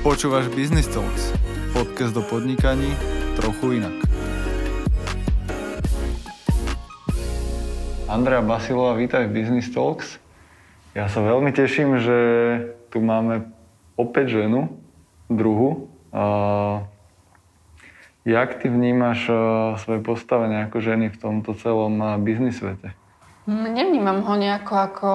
Počúvaš Business Talks, podcast do podnikaní trochu inak. Andrea Basilová, vítaj v Business Talks. Ja sa veľmi teším, že tu máme opäť ženu, druhu. Uh, jak ty vnímaš uh, svoje postavenie ako ženy v tomto celom uh, biznis svete? Nevnímam ho nejako ako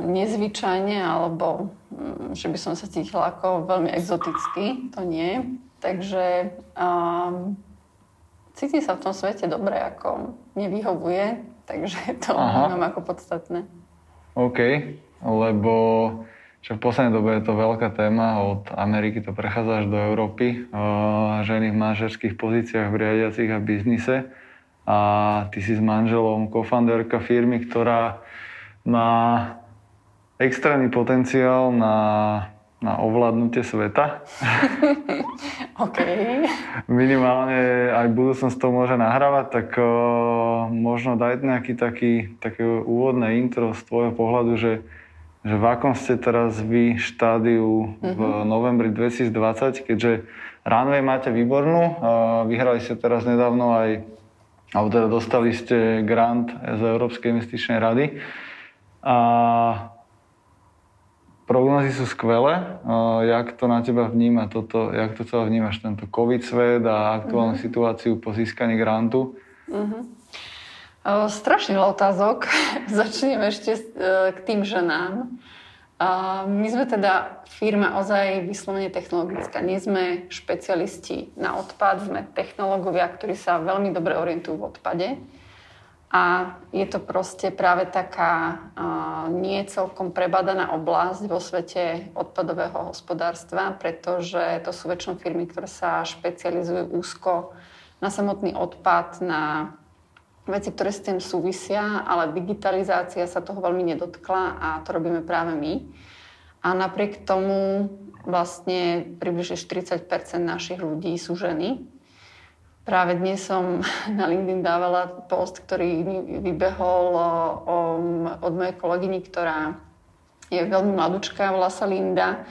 nezvyčajne alebo mm, že by som sa cítila ako veľmi exoticky, to nie. Takže um, cítim sa v tom svete dobre, ako nevyhovuje, takže to mám ako podstatné. OK, lebo že v poslednej dobe je to veľká téma, od Ameriky to prechádza až do Európy. Uh, ženy v manažerských pozíciách v riadiacich a biznise. A ty si s manželom kofanderka firmy, ktorá má extrémny potenciál na, na ovládnutie sveta. OK. Minimálne aj budúcnosť to môže nahrávať, tak uh, možno dať nejaký taký, také úvodné intro z tvojho pohľadu, že, že v akom ste teraz vy štádiu v mm-hmm. novembri 2020, keďže runway máte výbornú, uh, vyhrali ste teraz nedávno aj, alebo teda dostali ste grant z Európskej investičnej rady. A Prognozy sú skvelé. jak to na teba vníma toto, jak to celé vnímaš, tento COVID svet a aktuálnu uh-huh. situáciu po získaní grantu? Uh-huh. strašne veľa otázok. Začnem ešte e, k tým ženám. my sme teda firma ozaj vyslovene technologická. Nie sme špecialisti na odpad, sme technológovia, ktorí sa veľmi dobre orientujú v odpade. A je to proste práve taká uh, nie celkom prebadaná oblasť vo svete odpadového hospodárstva, pretože to sú väčšinou firmy, ktoré sa špecializujú úzko na samotný odpad, na veci, ktoré s tým súvisia, ale digitalizácia sa toho veľmi nedotkla a to robíme práve my. A napriek tomu vlastne približne 40% našich ľudí sú ženy, Práve dnes som na LinkedIn dávala post, ktorý vybehol od mojej kolegyny, ktorá je veľmi mladúčka, volá sa Linda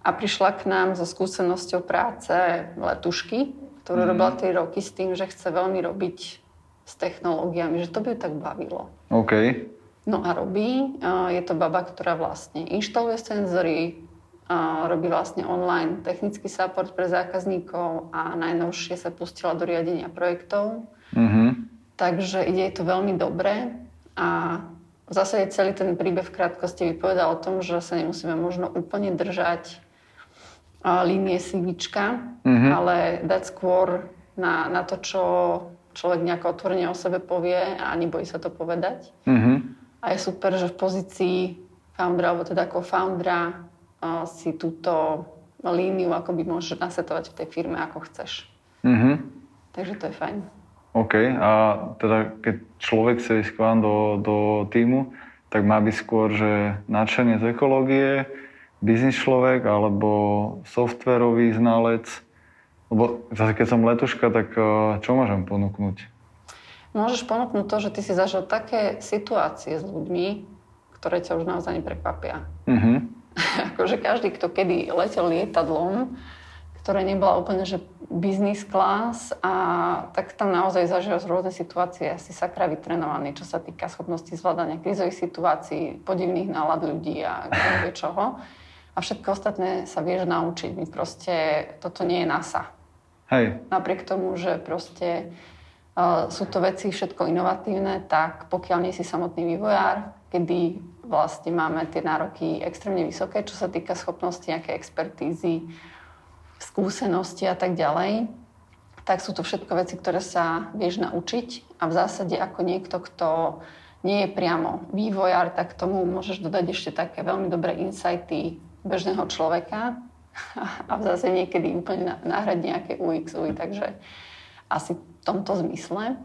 a prišla k nám so skúsenosťou práce letušky, ktorú mm. robila 3 roky s tým, že chce veľmi robiť s technológiami, že to by ju tak bavilo. OK. No a robí. Je to baba, ktorá vlastne inštaluje senzory, robí vlastne online technický support pre zákazníkov a najnovšie sa pustila do riadenia projektov. Mm-hmm. Takže ide to veľmi dobre a v zásade celý ten príbeh v krátkosti vypovedal o tom, že sa nemusíme možno úplne držať línie CVčka, mm-hmm. ale dať skôr na, na to, čo človek nejako otvorene o sebe povie a nebojí sa to povedať. Mm-hmm. A je super, že v pozícii foundera, alebo teda ako foundera si túto líniu akoby môžeš nasetovať v tej firme, ako chceš. Mm-hmm. Takže to je fajn. OK. A teda keď človek chce ísť k vám do, do týmu, tak má byť skôr, že nadšenie z ekológie, biznis človek alebo softverový znalec. Lebo zase keď som letuška, tak eh, čo môžem ponúknuť? Môžeš ponúknuť to, že ty si zažil také situácie s ľuďmi, ktoré ťa už naozaj neprekvapia. Mm-hmm. akože každý, kto kedy letel lietadlom, ktoré nebola úplne že business class a tak tam naozaj zažívaš rôzne situácie, asi sakra vytrenovaný, čo sa týka schopnosti zvládania krizových situácií, podivných nálad ľudí a vie čoho. A všetko ostatné sa vieš naučiť. My proste, toto nie je NASA. Hej. Napriek tomu, že proste uh, sú to veci všetko inovatívne, tak pokiaľ nie si samotný vývojár, kedy vlastne máme tie nároky extrémne vysoké, čo sa týka schopnosti nejakej expertízy, skúsenosti a tak ďalej, tak sú to všetko veci, ktoré sa vieš naučiť a v zásade ako niekto, kto nie je priamo vývojár, tak tomu môžeš dodať ešte také veľmi dobré insighty bežného človeka a v zásade niekedy úplne nahrať nejaké UX, UI, takže asi v tomto zmysle.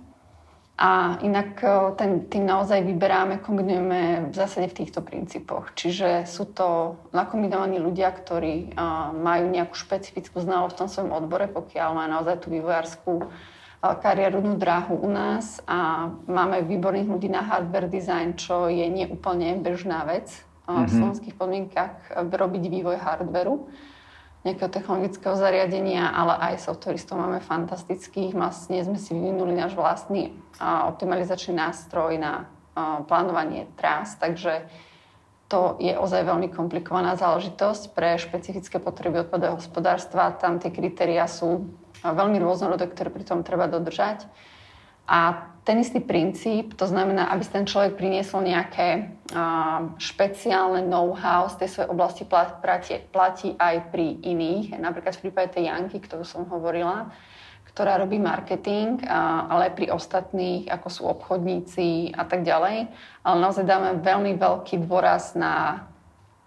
A inak e, ten tým naozaj vyberáme, kombinujeme v zásade v týchto princípoch. Čiže sú to nakombinovaní ľudia, ktorí uh, majú nejakú špecifickú znalosť v tom svojom odbore, pokiaľ majú naozaj tú vývojárskú uh, kariérnu dráhu u nás a máme výborných ľudí na hardware design, čo je neúplne bežná vec mm-hmm. v mhm. slovenských podmienkach robiť vývoj hardveru. Nejakého technologického zariadenia, ale aj softwaristov máme fantastických. Vlastne sme si vyvinuli náš vlastný optimalizačný nástroj na plánovanie trás, takže to je ozaj veľmi komplikovaná záležitosť pre špecifické potreby odpadového hospodárstva. Tam tie kritéria sú veľmi rôznorodé, ktoré pri treba dodržať. A ten istý princíp, to znamená, aby ten človek priniesol nejaké uh, špeciálne know-how z tej svojej oblasti platí, platí aj pri iných. Napríklad v prípade tej Janky, ktorú som hovorila, ktorá robí marketing, uh, ale aj pri ostatných, ako sú obchodníci a tak ďalej. Ale naozaj dáme veľmi veľký dôraz na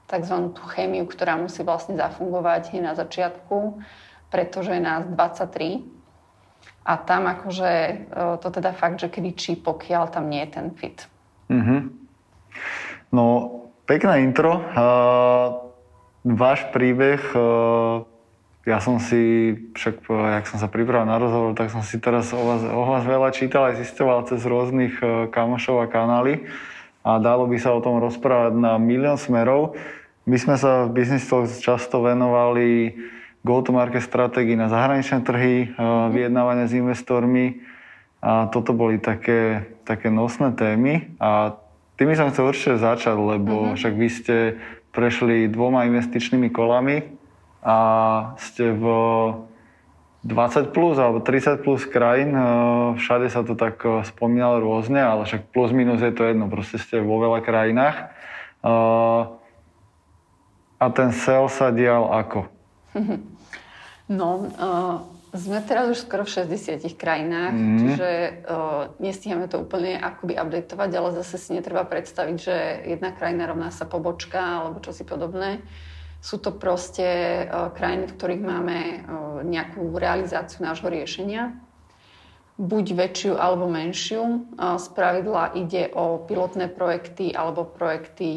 tzv. tú chémiu, ktorá musí vlastne zafungovať na začiatku, pretože je nás 23 a tam akože to teda fakt, že kričí, pokiaľ tam nie je ten fit. Mm-hmm. No, pekná intro. Uh, váš príbeh, uh, ja som si, však jak som sa pripravil na rozhovor, tak som si teraz o vás, o vás veľa čítal aj zistoval cez rôznych uh, kamošov a kanály a dalo by sa o tom rozprávať na milión smerov. My sme sa v Business Talks často venovali go-to-market stratégii na zahraničné trhy, mhm. vyjednávania s investormi. A toto boli také, také nosné témy. A tými som chcel určite začať, lebo mm-hmm. však vy ste prešli dvoma investičnými kolami a ste v 20 plus alebo 30 plus krajín. Všade sa to tak spomínalo rôzne, ale však plus minus je to jedno. Proste ste vo veľa krajinách. A ten sel sa dial ako? No, uh, sme teraz už skoro v 60 krajinách, mm. čiže uh, nestíhame to úplne akoby updateovať, ale zase si netreba predstaviť, že jedna krajina rovná sa pobočka alebo čosi podobné. Sú to proste uh, krajiny, v ktorých máme uh, nejakú realizáciu nášho riešenia buď väčšiu alebo menšiu. Z pravidla ide o pilotné projekty alebo projekty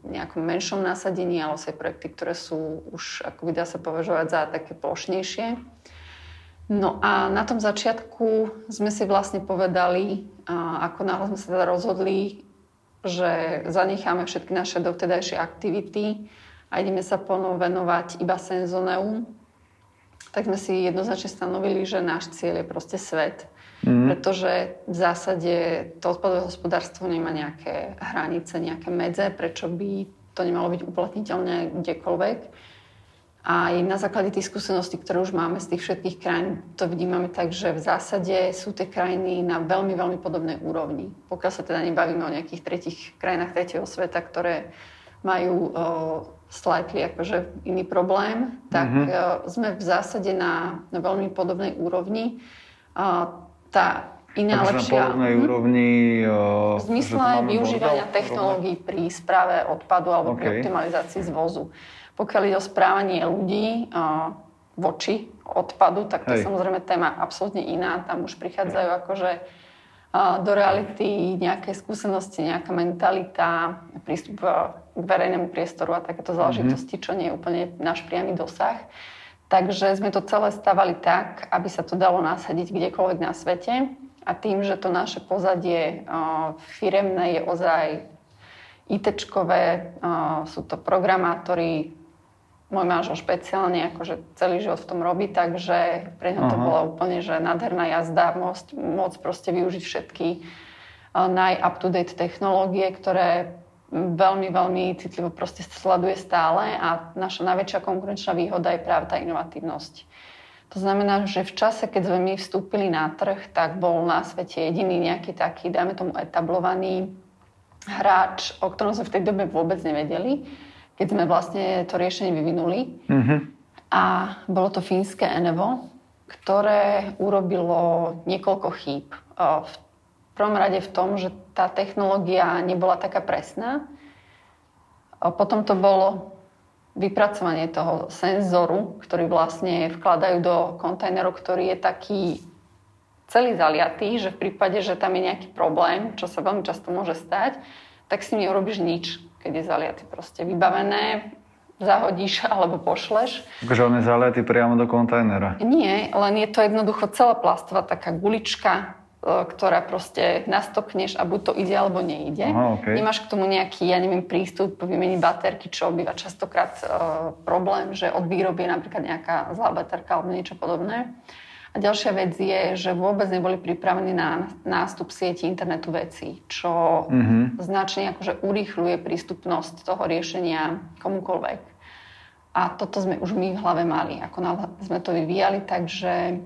v nejakom menšom nasadení, alebo sa projekty, ktoré sú už, ako by dá sa považovať za také plošnejšie. No a na tom začiatku sme si vlastne povedali, ako náhle sme sa teda rozhodli, že zanecháme všetky naše dovtedajšie aktivity a ideme sa plno venovať iba senzoneu, tak sme si jednoznačne stanovili, že náš cieľ je proste svet Mm. Pretože v zásade to odpadové hospodárstvo nemá nejaké hranice, nejaké medze, prečo by to nemalo byť uplatniteľné kdekoľvek. A aj na základe tých skúseností, ktoré už máme z tých všetkých krajín, to vidíme tak, že v zásade sú tie krajiny na veľmi, veľmi podobnej úrovni. Pokiaľ sa teda nebavíme o nejakých tretich krajinách tretieho sveta, ktoré majú o, slightly akože iný problém, tak mm-hmm. o, sme v zásade na, na veľmi podobnej úrovni. A tá iná Takže lepšia... na podobnej hm? úrovni... V zmysle využívania technológií pri správe odpadu alebo okay. pri optimalizácii zvozu. Pokiaľ ide o správanie ľudí voči odpadu, tak to je samozrejme téma absolútne iná. Tam už prichádzajú akože do reality nejaké skúsenosti, nejaká mentalita, prístup k verejnému priestoru a takéto mhm. záležitosti, čo nie je úplne náš priamy dosah. Takže sme to celé stavali tak, aby sa to dalo nasadiť kdekoľvek na svete. A tým, že to naše pozadie firemné je ozaj ITčkové, sú to programátori, môj manžel špeciálne akože celý život v tom robí, takže pre ňa to bola úplne že nádherná jazda, môcť, môcť proste využiť všetky uh, naj-up-to-date technológie, ktoré veľmi, veľmi citlivo proste sleduje stále a naša najväčšia konkurenčná výhoda je práve tá inovatívnosť. To znamená, že v čase, keď sme my vstúpili na trh, tak bol na svete jediný nejaký taký, dajme tomu, etablovaný hráč, o ktorom sme v tej dobe vôbec nevedeli, keď sme vlastne to riešenie vyvinuli. Mm-hmm. A bolo to fínske Enevo, ktoré urobilo niekoľko chýb. V prvom rade v tom, že tá technológia nebola taká presná. A potom to bolo vypracovanie toho senzoru, ktorý vlastne vkladajú do kontajnerov, ktorý je taký celý zaliatý, že v prípade, že tam je nejaký problém, čo sa veľmi často môže stať, tak si neurobíš nič, keď je zaliatý. Proste vybavené, zahodíš alebo pošleš. Takže on je zaliatý priamo do kontajnera? Nie, len je to jednoducho celá plastová taká gulička, ktorá proste nastokneš a buď to ide alebo nejde. Aha, okay. Nemáš k tomu nejaký, ja neviem, prístup, vymeniť baterky, čo býva častokrát uh, problém, že od výroby je napríklad nejaká zlá baterka alebo niečo podobné. A ďalšia vec je, že vôbec neboli pripravení na nástup sieti internetu vecí, čo mm-hmm. značne akože urýchľuje prístupnosť toho riešenia komukoľvek. A toto sme už my v hlave mali, ako sme to vyvíjali, takže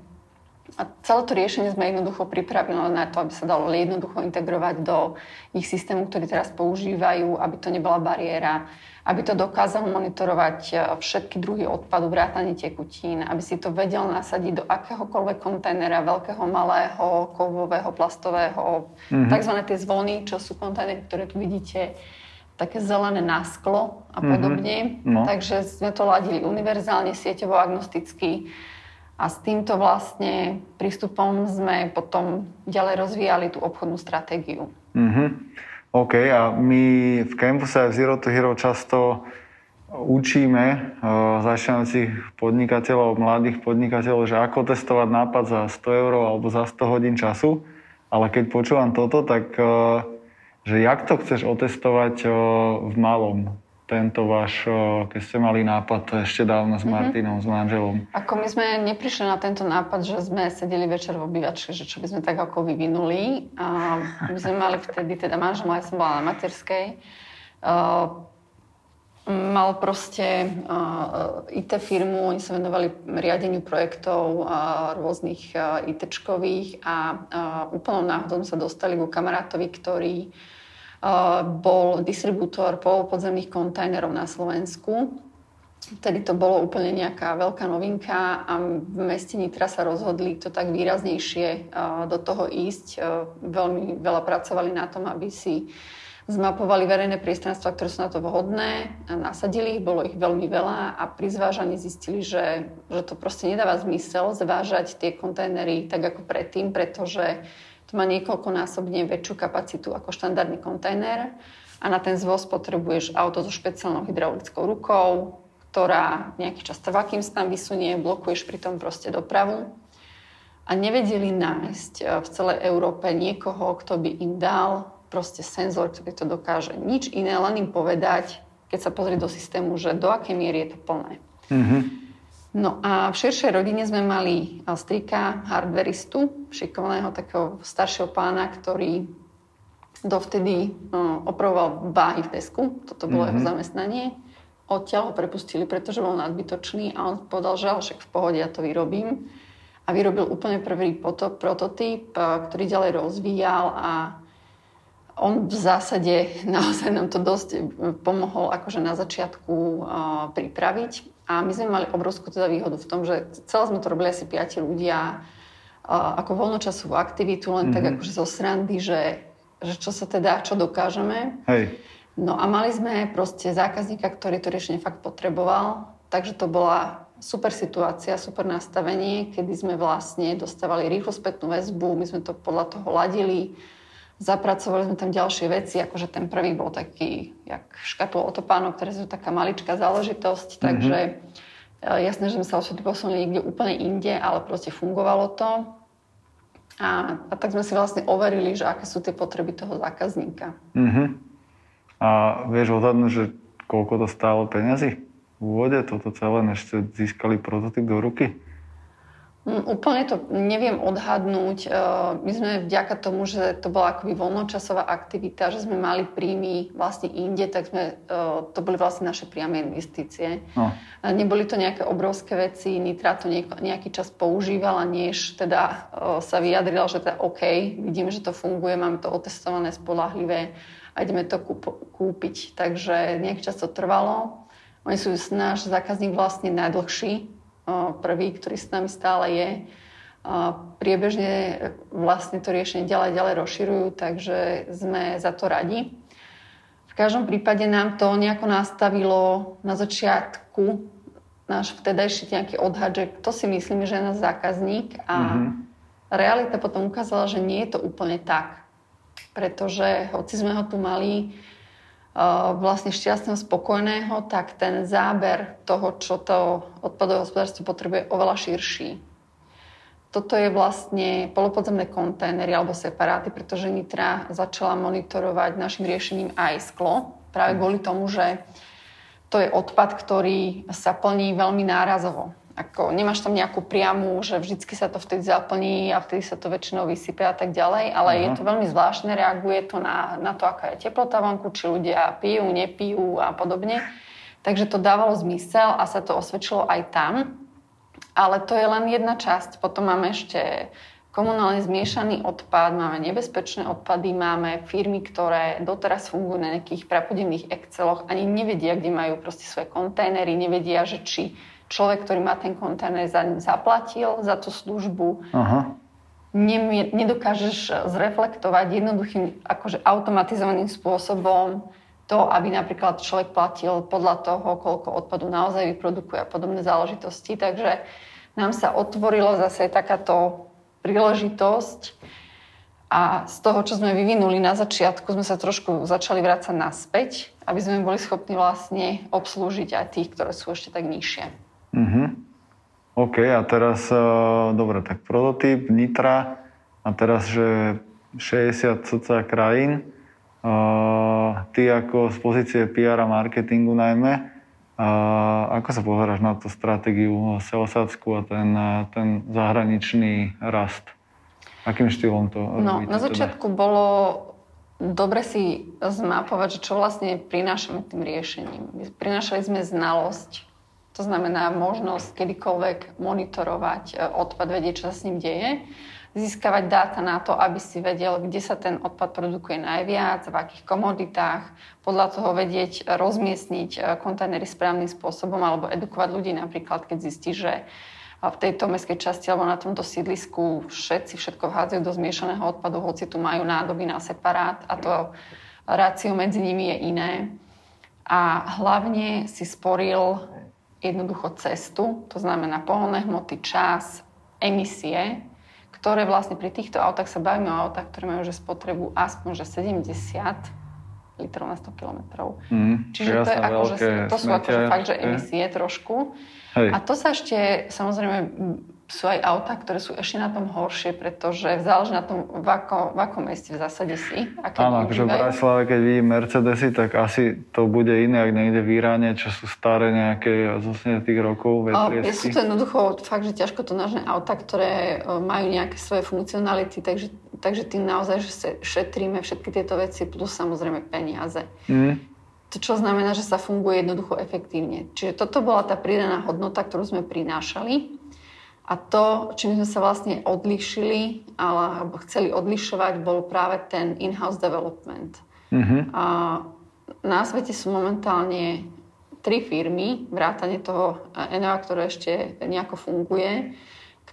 a celé to riešenie sme jednoducho pripravili na to, aby sa dalo jednoducho integrovať do ich systému, ktorý teraz používajú, aby to nebola bariéra, aby to dokázalo monitorovať e, všetky druhy odpadu, vrátanie tekutín, aby si to vedel nasadiť do akéhokoľvek kontajnera, veľkého, malého, kovového, plastového, mm-hmm. tzv. tie zvony, čo sú kontajnery, ktoré tu vidíte, také zelené na sklo a mhm. podobne. Mm-hmm. No. Takže sme to ladili univerzálne, sieťovo, agnosticky a s týmto vlastne prístupom sme potom ďalej rozvíjali tú obchodnú stratégiu. Mm-hmm. OK, a my v campuse aj v Zero to Hero často učíme uh, začínajúcich podnikateľov, mladých podnikateľov, že ako testovať nápad za 100 eur alebo za 100 hodín času. Ale keď počúvam toto, tak uh, že jak to chceš otestovať uh, v malom? Tento váš, keď ste mali nápad ešte dávno s mhm. Martinom, mm-hmm. s manželom? Ako my sme neprišli na tento nápad, že sme sedeli večer v obývačke, že čo by sme tak ako vyvinuli. A my sme mali vtedy, teda manžel, ja som bola na materskej, uh, mal proste uh, IT firmu, oni sa venovali riadeniu projektov uh, rôznych uh, ITčkových a úplnou náhodou sa dostali ku kamarátovi, ktorý bol distribútor polopodzemných kontajnerov na Slovensku. Vtedy to bolo úplne nejaká veľká novinka a v meste Nitra sa rozhodli to tak výraznejšie do toho ísť. Veľmi veľa pracovali na tom, aby si zmapovali verejné priestranstva, ktoré sú na to vhodné, a nasadili ich, bolo ich veľmi veľa a pri zvážaní zistili, že, že to proste nedáva zmysel zvážať tie kontajnery tak ako predtým, pretože to má niekoľkonásobne väčšiu kapacitu ako štandardný kontajner a na ten zvoz potrebuješ auto so špeciálnou hydraulickou rukou, ktorá nejaký čas sa tam vysunie, blokuješ pri tom proste dopravu. A nevedeli nájsť eh, v celej Európe niekoho, kto by im dal proste senzor, ktorý to dokáže. Nič iné, len im povedať, keď sa pozrie do systému, že do akej miery je to plné. Mm-hmm. No a v širšej rodine sme mali strika, hardveristu, šikovného takého staršieho pána, ktorý dovtedy no, opravoval báhy v desku. Toto bolo mm-hmm. jeho mhm. zamestnanie. Odtiaľ ho prepustili, pretože bol nadbytočný a on povedal, že však v pohode ja to vyrobím. A vyrobil úplne prvý prototyp, ktorý ďalej rozvíjal a on v zásade naozaj nám to dosť pomohol akože na začiatku pripraviť a my sme mali obrovskú teda výhodu v tom, že celé sme to robili asi piati ľudia ako voľnočasovú aktivitu, len mm-hmm. tak mhm. akože zo srandy, že, že čo sa teda, čo dokážeme. Hej. No a mali sme proste zákazníka, ktorý to riešenie fakt potreboval, takže to bola super situácia, super nastavenie, kedy sme vlastne dostávali rýchlo spätnú väzbu, my sme to podľa toho ladili, Zapracovali sme tam ďalšie veci, akože ten prvý bol taký, jak škatula otopánov, ktoré sú taká maličká záležitosť, mm-hmm. takže e, jasné, že sme sa osvety posunuli niekde úplne inde, ale proste fungovalo to. A, a tak sme si vlastne overili, že aké sú tie potreby toho zákazníka. Mm-hmm. A vieš odhadnúť, že koľko to stálo peniazy? V úvode toto celé, než ste získali prototyp do ruky? Mm, úplne to neviem odhadnúť. E, my sme vďaka tomu, že to bola akoby voľnočasová aktivita, že sme mali príjmy vlastne inde, tak sme, e, to boli vlastne naše priame investície. No. Neboli to nejaké obrovské veci, Nitra to nejaký čas používala, než teda e, sa vyjadrila, že teda OK, vidíme, že to funguje, máme to otestované, spolahlivé a ideme to kúpiť. Takže nejaký čas to trvalo. Oni sú náš zákazník vlastne najdlhší, prvý, ktorý s nami stále je. Priebežne vlastne to riešenie ďalej, ďalej rozširujú, takže sme za to radi. V každom prípade nám to nejako nastavilo na začiatku náš vtedajší nejaký odhad, že kto si myslíme, že je náš zákazník a mm-hmm. realita potom ukázala, že nie je to úplne tak. Pretože hoci sme ho tu mali vlastne šťastného, spokojného, tak ten záber toho, čo to odpadové hospodárstvo potrebuje, je oveľa širší. toto je vlastne polopodzemné kontajnery alebo separáty, pretože Nitra začala monitorovať našim riešením aj sklo, práve kvôli tomu, že to je odpad, ktorý sa plní veľmi nárazovo. Ako, nemáš tam nejakú priamu, že vždycky sa to vtedy zaplní a vtedy sa to väčšinou vysype a tak ďalej, ale uh-huh. je to veľmi zvláštne, reaguje to na, na to, aká je teplota vonku, či ľudia pijú, nepijú a podobne. Takže to dávalo zmysel a sa to osvedčilo aj tam. Ale to je len jedna časť. Potom máme ešte komunálne zmiešaný odpad, máme nebezpečné odpady, máme firmy, ktoré doteraz fungujú na nejakých prapodivných Exceloch, ani nevedia, kde majú proste svoje kontajnery, nevedia, že či človek, ktorý má ten kontajner, za zaplatil za tú službu. Aha. Nedokážeš zreflektovať jednoduchým, akože automatizovaným spôsobom to, aby napríklad človek platil podľa toho, koľko odpadu naozaj vyprodukuje a podobné záležitosti. Takže nám sa otvorilo zase takáto príležitosť a z toho, čo sme vyvinuli na začiatku, sme sa trošku začali vrácať naspäť, aby sme boli schopní vlastne obslúžiť aj tých, ktoré sú ešte tak nižšie. OK, a teraz, uh, dobre, tak prototyp Nitra a teraz, že 60 cca krajín, uh, ty ako z pozície PR a marketingu najmä, a ako sa pozeráš na tú stratégiu Seosácku a ten, ten zahraničný rast? Akým štýlom to No, na teda? začiatku teda? bolo dobre si zmapovať, že čo vlastne prinášame tým riešením. Prinášali sme znalosť, to znamená možnosť kedykoľvek monitorovať e, odpad, vedieť, čo sa s ním deje získavať dáta na to, aby si vedel, kde sa ten odpad produkuje najviac, v akých komoditách, podľa toho vedieť rozmiestniť eh, kontajnery správnym spôsobom alebo edukovať ľudí napríklad, keď zistí, že v tejto mestskej časti alebo na tomto sídlisku všetci všetko vhádzajú do zmiešaného odpadu, hoci tu majú nádoby na separát a to rácio medzi nimi je iné. A hlavne si sporil jednoducho cestu, to znamená pohonné hmoty, čas, emisie, ktoré vlastne pri týchto autách sa bavíme o autách, ktoré majú že spotrebu aspoň že 70 litrov na 100 km. Mm, Čiže to, je ako, že, to sú akože fakt, že emisie trošku. Hej. A to sa ešte samozrejme sú aj autá, ktoré sú ešte na tom horšie, pretože záleží na tom, v, ako, v akom meste v zásade si. Áno, akože v Bratislave, keď vidím Mercedesy, tak asi to bude iné, ak niekde v Iráne, čo sú staré nejaké z 80 rokov vetriesky. Sú to jednoducho fakt, že ťažko to nažné autá, ktoré e, majú nejaké svoje funkcionality, takže, takže tým naozaj, že šetríme všetky tieto veci, plus samozrejme peniaze. Mm. To čo znamená, že sa funguje jednoducho efektívne. Čiže toto bola tá pridaná hodnota, ktorú sme prinášali. A to, čím sme sa vlastne odlišili, alebo chceli odlišovať, bol práve ten in-house development. Mm-hmm. A na svete sú momentálne tri firmy, vrátane toho Enova, ktoré ešte nejako funguje,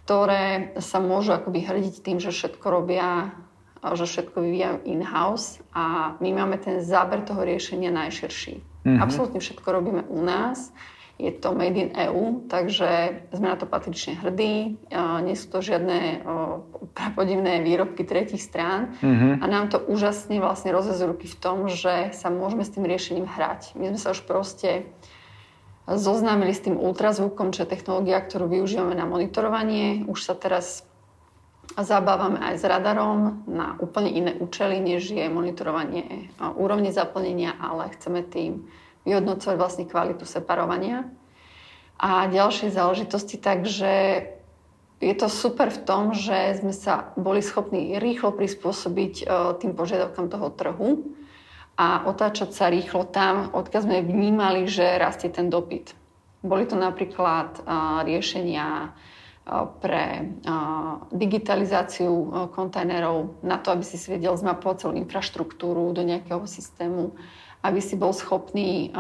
ktoré sa môžu akoby hrdiť tým, že všetko robia, že všetko vyvíjajú in-house a my máme ten záber toho riešenia najširší. Mm-hmm. Absolútne všetko robíme u nás je to made in EU, takže sme na to patrične hrdí. Nie sú to žiadne prapodivné výrobky tretich strán mm-hmm. a nám to úžasne vlastne rozvezú ruky v tom, že sa môžeme s tým riešením hrať. My sme sa už proste zoznámili s tým ultrazvukom, čo je technológia, ktorú využívame na monitorovanie. Už sa teraz zabávame aj s radarom na úplne iné účely, než je monitorovanie úrovne zaplnenia, ale chceme tým vyhodnocovať vlastne kvalitu separovania. A ďalšie záležitosti, takže je to super v tom, že sme sa boli schopní rýchlo prispôsobiť e, tým požiadavkám toho trhu a otáčať sa rýchlo tam, odkiaľ sme vnímali, že rastie ten dopyt. Boli to napríklad e, riešenia e, pre digitalizáciu kontajnerov, na to, aby si vedel zmapovať celú infraštruktúru do nejakého systému aby si bol schopný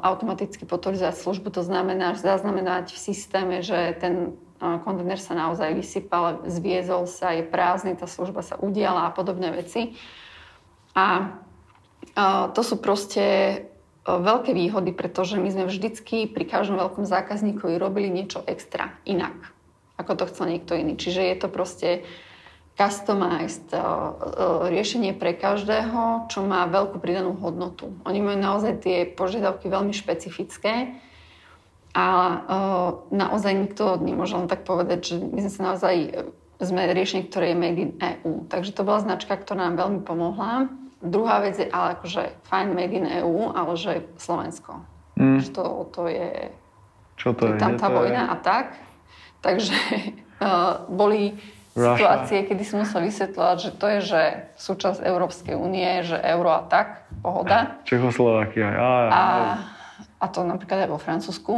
automaticky potvrzať službu. To znamená zaznamenať v systéme, že ten kontajner sa naozaj vysypal, zviezol sa, je prázdny, tá služba sa udiala a podobné veci. A to sú proste veľké výhody, pretože my sme vždycky pri každom veľkom zákazníkovi robili niečo extra, inak, ako to chcel niekto iný. Čiže je to proste customized uh, riešenie pre každého, čo má veľkú pridanú hodnotu. Oni majú naozaj tie požiadavky veľmi špecifické a uh, naozaj nikto nemôže len tak povedať, že my sme sa naozaj sme riešenie, ktoré je made in EU. Takže to bola značka, ktorá nám veľmi pomohla. Druhá vec je ale akože fajn made in EU, ale že Slovensko. Mm. Že to, to je... Čo to je? Tam tá vojna je? a tak. Takže uh, boli. Situácie, kedy som musel vysvetľovať, že to je, že súčasť Európskej únie, že euro a tak, pohoda. Čechoslovakia. A, a, a to napríklad aj vo Francúzsku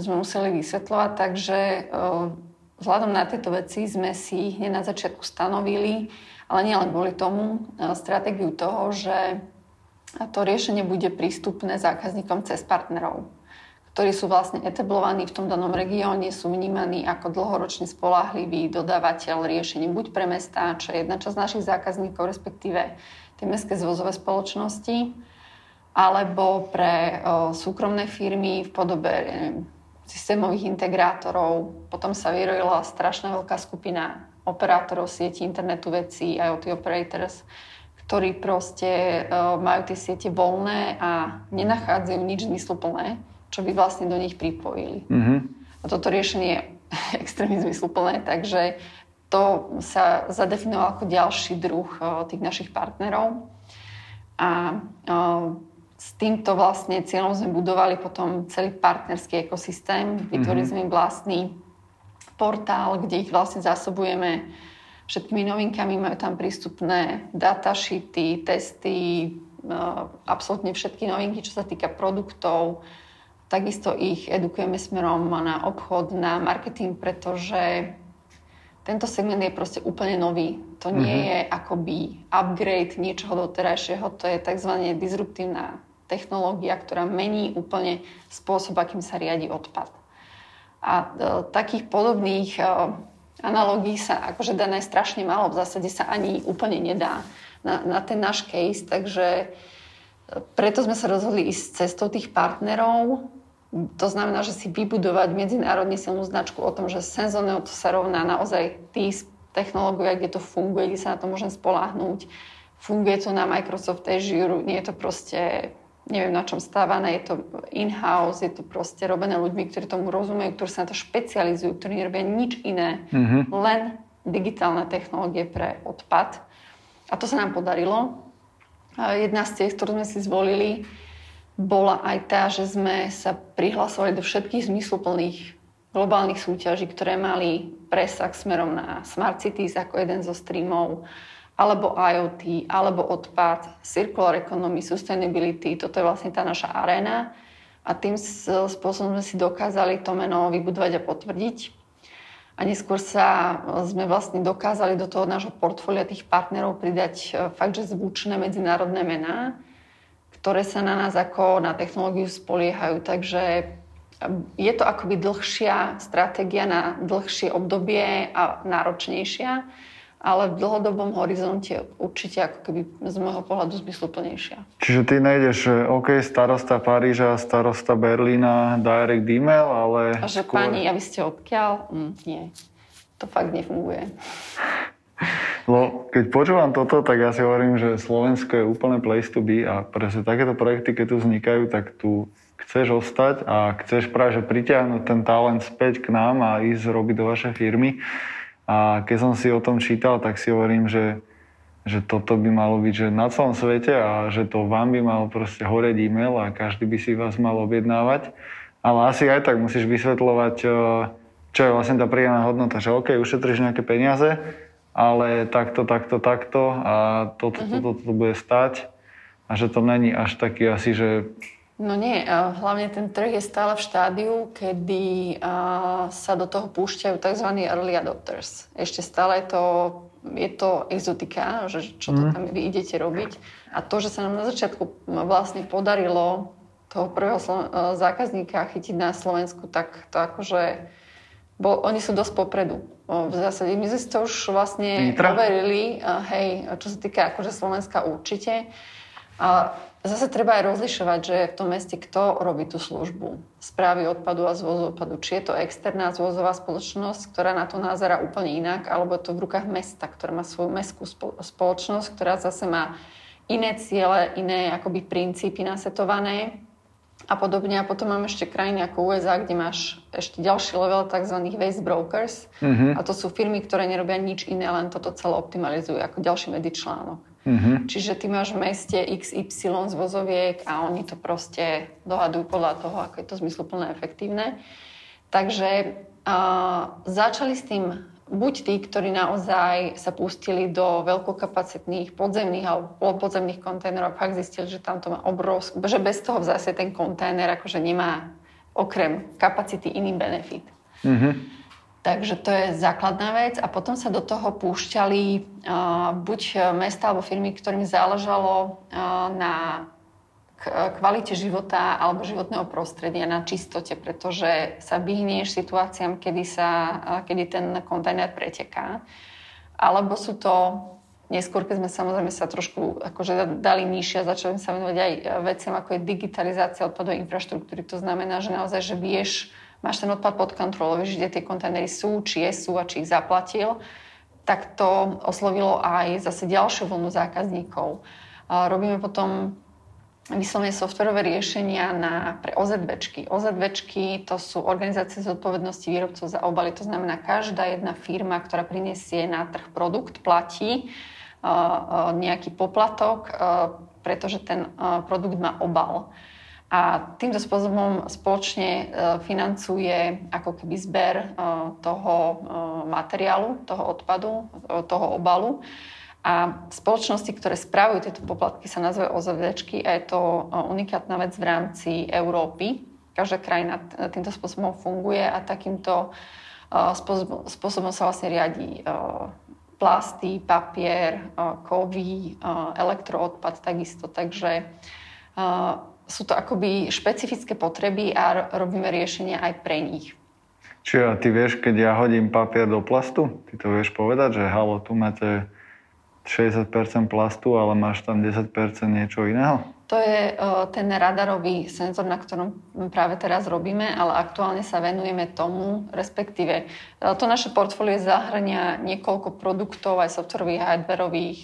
sme museli vysvetľovať, takže uh, Vzhľadom na tieto veci sme si hneď na začiatku stanovili, ale nielen kvôli tomu, stratégiu toho, že to riešenie bude prístupné zákazníkom cez partnerov, ktorí sú vlastne etablovaní v tom danom regióne, sú vnímaní ako dlhoročný spolahlivý dodávateľ riešení buď pre mesta, čo je jedna časť našich zákazníkov, respektíve tie mestské zvozové spoločnosti, alebo pre o, súkromné firmy v podobe systémových integrátorov. Potom sa vyrojila strašná veľká skupina operátorov sieti internetu vecí, IoT operators, ktorí proste uh, majú tie siete voľné a nenachádzajú nič zmysluplné, čo by vlastne do nich pripojili. Mm-hmm. A toto riešenie je extrémne zmysluplné, takže to sa zadefinovalo ako ďalší druh uh, tých našich partnerov. A s týmto vlastne cieľom sme budovali potom celý partnerský ekosystém. Vytvorili mm-hmm. sme vlastný portál, kde ich vlastne zásobujeme všetkými novinkami. Majú tam prístupné datasheety, testy, absolútne všetky novinky, čo sa týka produktov. Takisto ich edukujeme smerom na obchod, na marketing, pretože tento segment je proste úplne nový. To nie mm-hmm. je akoby upgrade niečoho doterajšieho, to je tzv. disruptívna technológia, ktorá mení úplne spôsob, akým sa riadi odpad. A e, takých podobných e, analógií sa akože dané strašne málo, v zásade sa ani úplne nedá na, na ten náš case, takže e, preto sme sa rozhodli ísť cestou tých partnerov. To znamená, že si vybudovať medzinárodne silnú značku o tom, že senzorného to sa rovná naozaj tí technológovia, kde to funguje, kde sa na to môžem spoláhnuť. Funguje to na Microsoft Azure, nie je to proste neviem na čom stávané, je to in-house, je to proste robené ľuďmi, ktorí tomu rozumejú, ktorí sa na to špecializujú, ktorí nerobia nič iné, mm-hmm. len digitálne technológie pre odpad. A to sa nám podarilo. Jedna z ciest, ktorú sme si zvolili, bola aj tá, že sme sa prihlasovali do všetkých zmysluplných globálnych súťaží, ktoré mali presah smerom na Smart Cities ako jeden zo streamov, alebo IoT, alebo odpad, circular economy, sustainability. Toto je vlastne tá naša aréna. A tým spôsobom sme si dokázali to meno vybudovať a potvrdiť. A neskôr sa sme vlastne dokázali do toho nášho portfólia tých partnerov pridať e, fakt, že zvučné medzinárodné mená, ktoré sa na nás ako na technológiu spoliehajú. Takže e, je to akoby dlhšia stratégia na dlhšie obdobie a náročnejšia ale v dlhodobom horizonte určite ako keby z môjho pohľadu zmysluplnejšia. Čiže ty nejdeš, OK, starosta Paríža, starosta Berlína, direct email, ale... A že skôr... pani, a vy ste odkiaľ? Mm, nie, to fakt nefunguje. No, keď počúvam toto, tak ja si hovorím, že Slovensko je úplne place to be a presne takéto projekty, keď tu vznikajú, tak tu chceš ostať a chceš práve že pritiahnuť ten talent späť k nám a ísť robiť do vašej firmy. A keď som si o tom čítal, tak si hovorím, že, že toto by malo byť že na celom svete a že to vám by malo proste horeť e-mail a každý by si vás mal objednávať. Ale asi aj tak musíš vysvetľovať, e, čo je vlastne tá príjemná hodnota, že OK, ušetríš nejaké peniaze, ale takto, takto, takto a toto, toto, toto, toto bude stať a že to není až taký asi, že No nie, hlavne ten trh je stále v štádiu, kedy sa do toho púšťajú tzv. early adopters. Ešte stále je to, je to exotika, že čo to mhm. tam vy idete robiť. A to, že sa nám na začiatku vlastne podarilo toho prvého zákazníka chytiť na Slovensku, tak to akože... Bo oni sú dosť popredu. V zásade my sme si to už vlastne overili, hej, čo sa týka akože Slovenska určite. A zase treba aj rozlišovať, že v tom meste kto robí tú službu správy odpadu a zvozu odpadu. Či je to externá zvozová spoločnosť, ktorá na to názera úplne inak, alebo je to v rukách mesta, ktorá má svoju mestskú spoločnosť, ktorá zase má iné ciele, iné akoby princípy nasetované. A podobne. A potom máme ešte krajiny ako USA, kde máš ešte ďalší level tzv. waste brokers. Mm-hmm. A to sú firmy, ktoré nerobia nič iné, len toto celé optimalizujú ako ďalší medzičlánok. Mm-hmm. Čiže ty máš v meste XY z vozoviek a oni to proste dohadujú podľa toho, ako je to zmysluplné a efektívne. Takže uh, začali s tým buď tí, ktorí naozaj sa pustili do veľkokapacitných podzemných alebo polopodzemných kontajnerov a fakt zistili, že tam to má obrovský, že bez toho zase ten kontajner akože nemá okrem kapacity iný benefit. Mm-hmm. Takže to je základná vec a potom sa do toho púšťali uh, buď mesta alebo firmy, ktorým záležalo uh, na kvalite života alebo životného prostredia na čistote, pretože sa vyhnieš situáciám, kedy, sa, kedy ten kontajner preteká. Alebo sú to neskôr, keď sme samozrejme sa trošku akože dali nižšie a začali sa venovať aj veciam, ako je digitalizácia odpadovej infraštruktúry. To znamená, že naozaj, že vieš, máš ten odpad pod kontrolou, vieš, kde tie kontajnery sú, či je sú a či ich zaplatil, tak to oslovilo aj zase ďalšiu vlnu zákazníkov. Robíme potom vyslovene softwarové riešenia na, pre OZVčky. OZVčky to sú organizácie zodpovednosti výrobcov za obaly. To znamená, každá jedna firma, ktorá prinesie na trh produkt, platí uh, uh, nejaký poplatok, uh, pretože ten uh, produkt má obal. A týmto spôsobom spoločne uh, financuje ako keby zber uh, toho materiálu, toho odpadu, toho obalu. A spoločnosti, ktoré spravujú tieto poplatky, sa nazývajú OZVčky a je to e, unikátna vec v rámci Európy. Každá krajina týmto spôsobom funguje a takýmto e, spôsobom sa vlastne riadi e, plasty, papier, kovy, elektroodpad takisto. Takže sú to akoby špecifické potreby a robíme riešenia aj pre nich. Čiže ty vieš, keď ja hodím papier do plastu, ty to vieš povedať, že halo, tu máte 60% plastu, ale máš tam 10% niečo iného? To je ten radarový senzor, na ktorom práve teraz robíme, ale aktuálne sa venujeme tomu, respektíve uh, to naše portfólio zahrania niekoľko produktov, aj softwarových, hardwareových,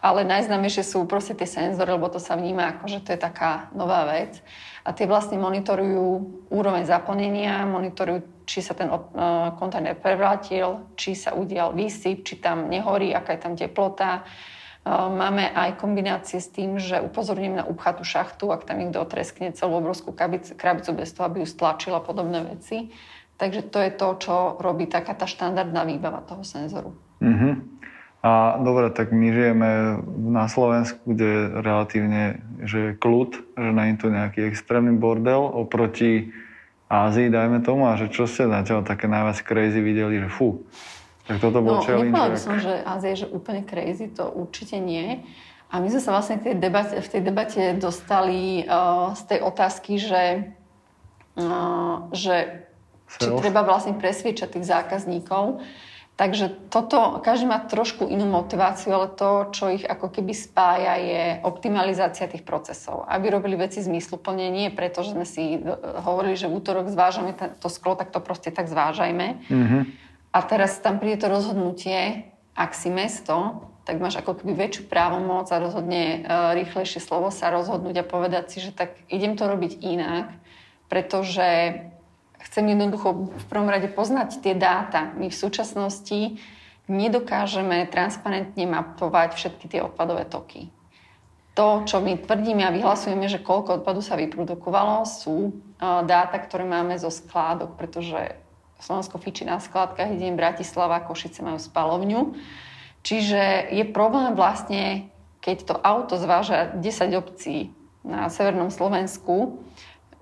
ale najznámejšie sú proste tie senzory, lebo to sa vníma ako, že to je taká nová vec. A tie vlastne monitorujú úroveň zaplnenia, monitorujú či sa ten uh, kontajner prevrátil, či sa udial výsyp, či tam nehorí, aká je tam teplota. Uh, máme aj kombinácie s tým, že upozorním na upchatú šachtu, ak tam niekto otreskne celú obrovskú krabicu, bez toho, aby ju stlačila podobné veci. Takže to je to, čo robí taká tá štandardná výbava toho senzoru. Uh-huh. A dobre, tak my žijeme na Slovensku, kde je relatívne že kľud, že nie je to nejaký extrémny bordel oproti Ázii, dajme tomu, a že čo ste zatiaľ také najviac crazy videli, že fú. Tak toto bol no, challenge. By som, že Ázia je že úplne crazy, to určite nie. A my sme sa vlastne v tej debate, v tej debate dostali uh, z tej otázky, že, uh, že či treba vlastne presviečať tých zákazníkov, Takže toto, každý má trošku inú motiváciu, ale to, čo ich ako keby spája, je optimalizácia tých procesov. Aby robili veci zmysluplne, nie preto, že sme si hovorili, že v útorok zvážame to sklo, tak to proste tak zvážajme. Mm-hmm. A teraz tam príde to rozhodnutie, ak si mesto, tak máš ako keby väčšiu právomoc a rozhodne uh, rýchlejšie slovo sa rozhodnúť a povedať si, že tak idem to robiť inak, pretože chcem jednoducho v prvom rade poznať tie dáta. My v súčasnosti nedokážeme transparentne mapovať všetky tie odpadové toky. To, čo my tvrdíme a vyhlasujeme, že koľko odpadu sa vyprodukovalo, sú dáta, ktoré máme zo skládok, pretože Slovensko fičí na skládkach, idem Bratislava, Košice majú spalovňu. Čiže je problém vlastne, keď to auto zváža 10 obcí na severnom Slovensku,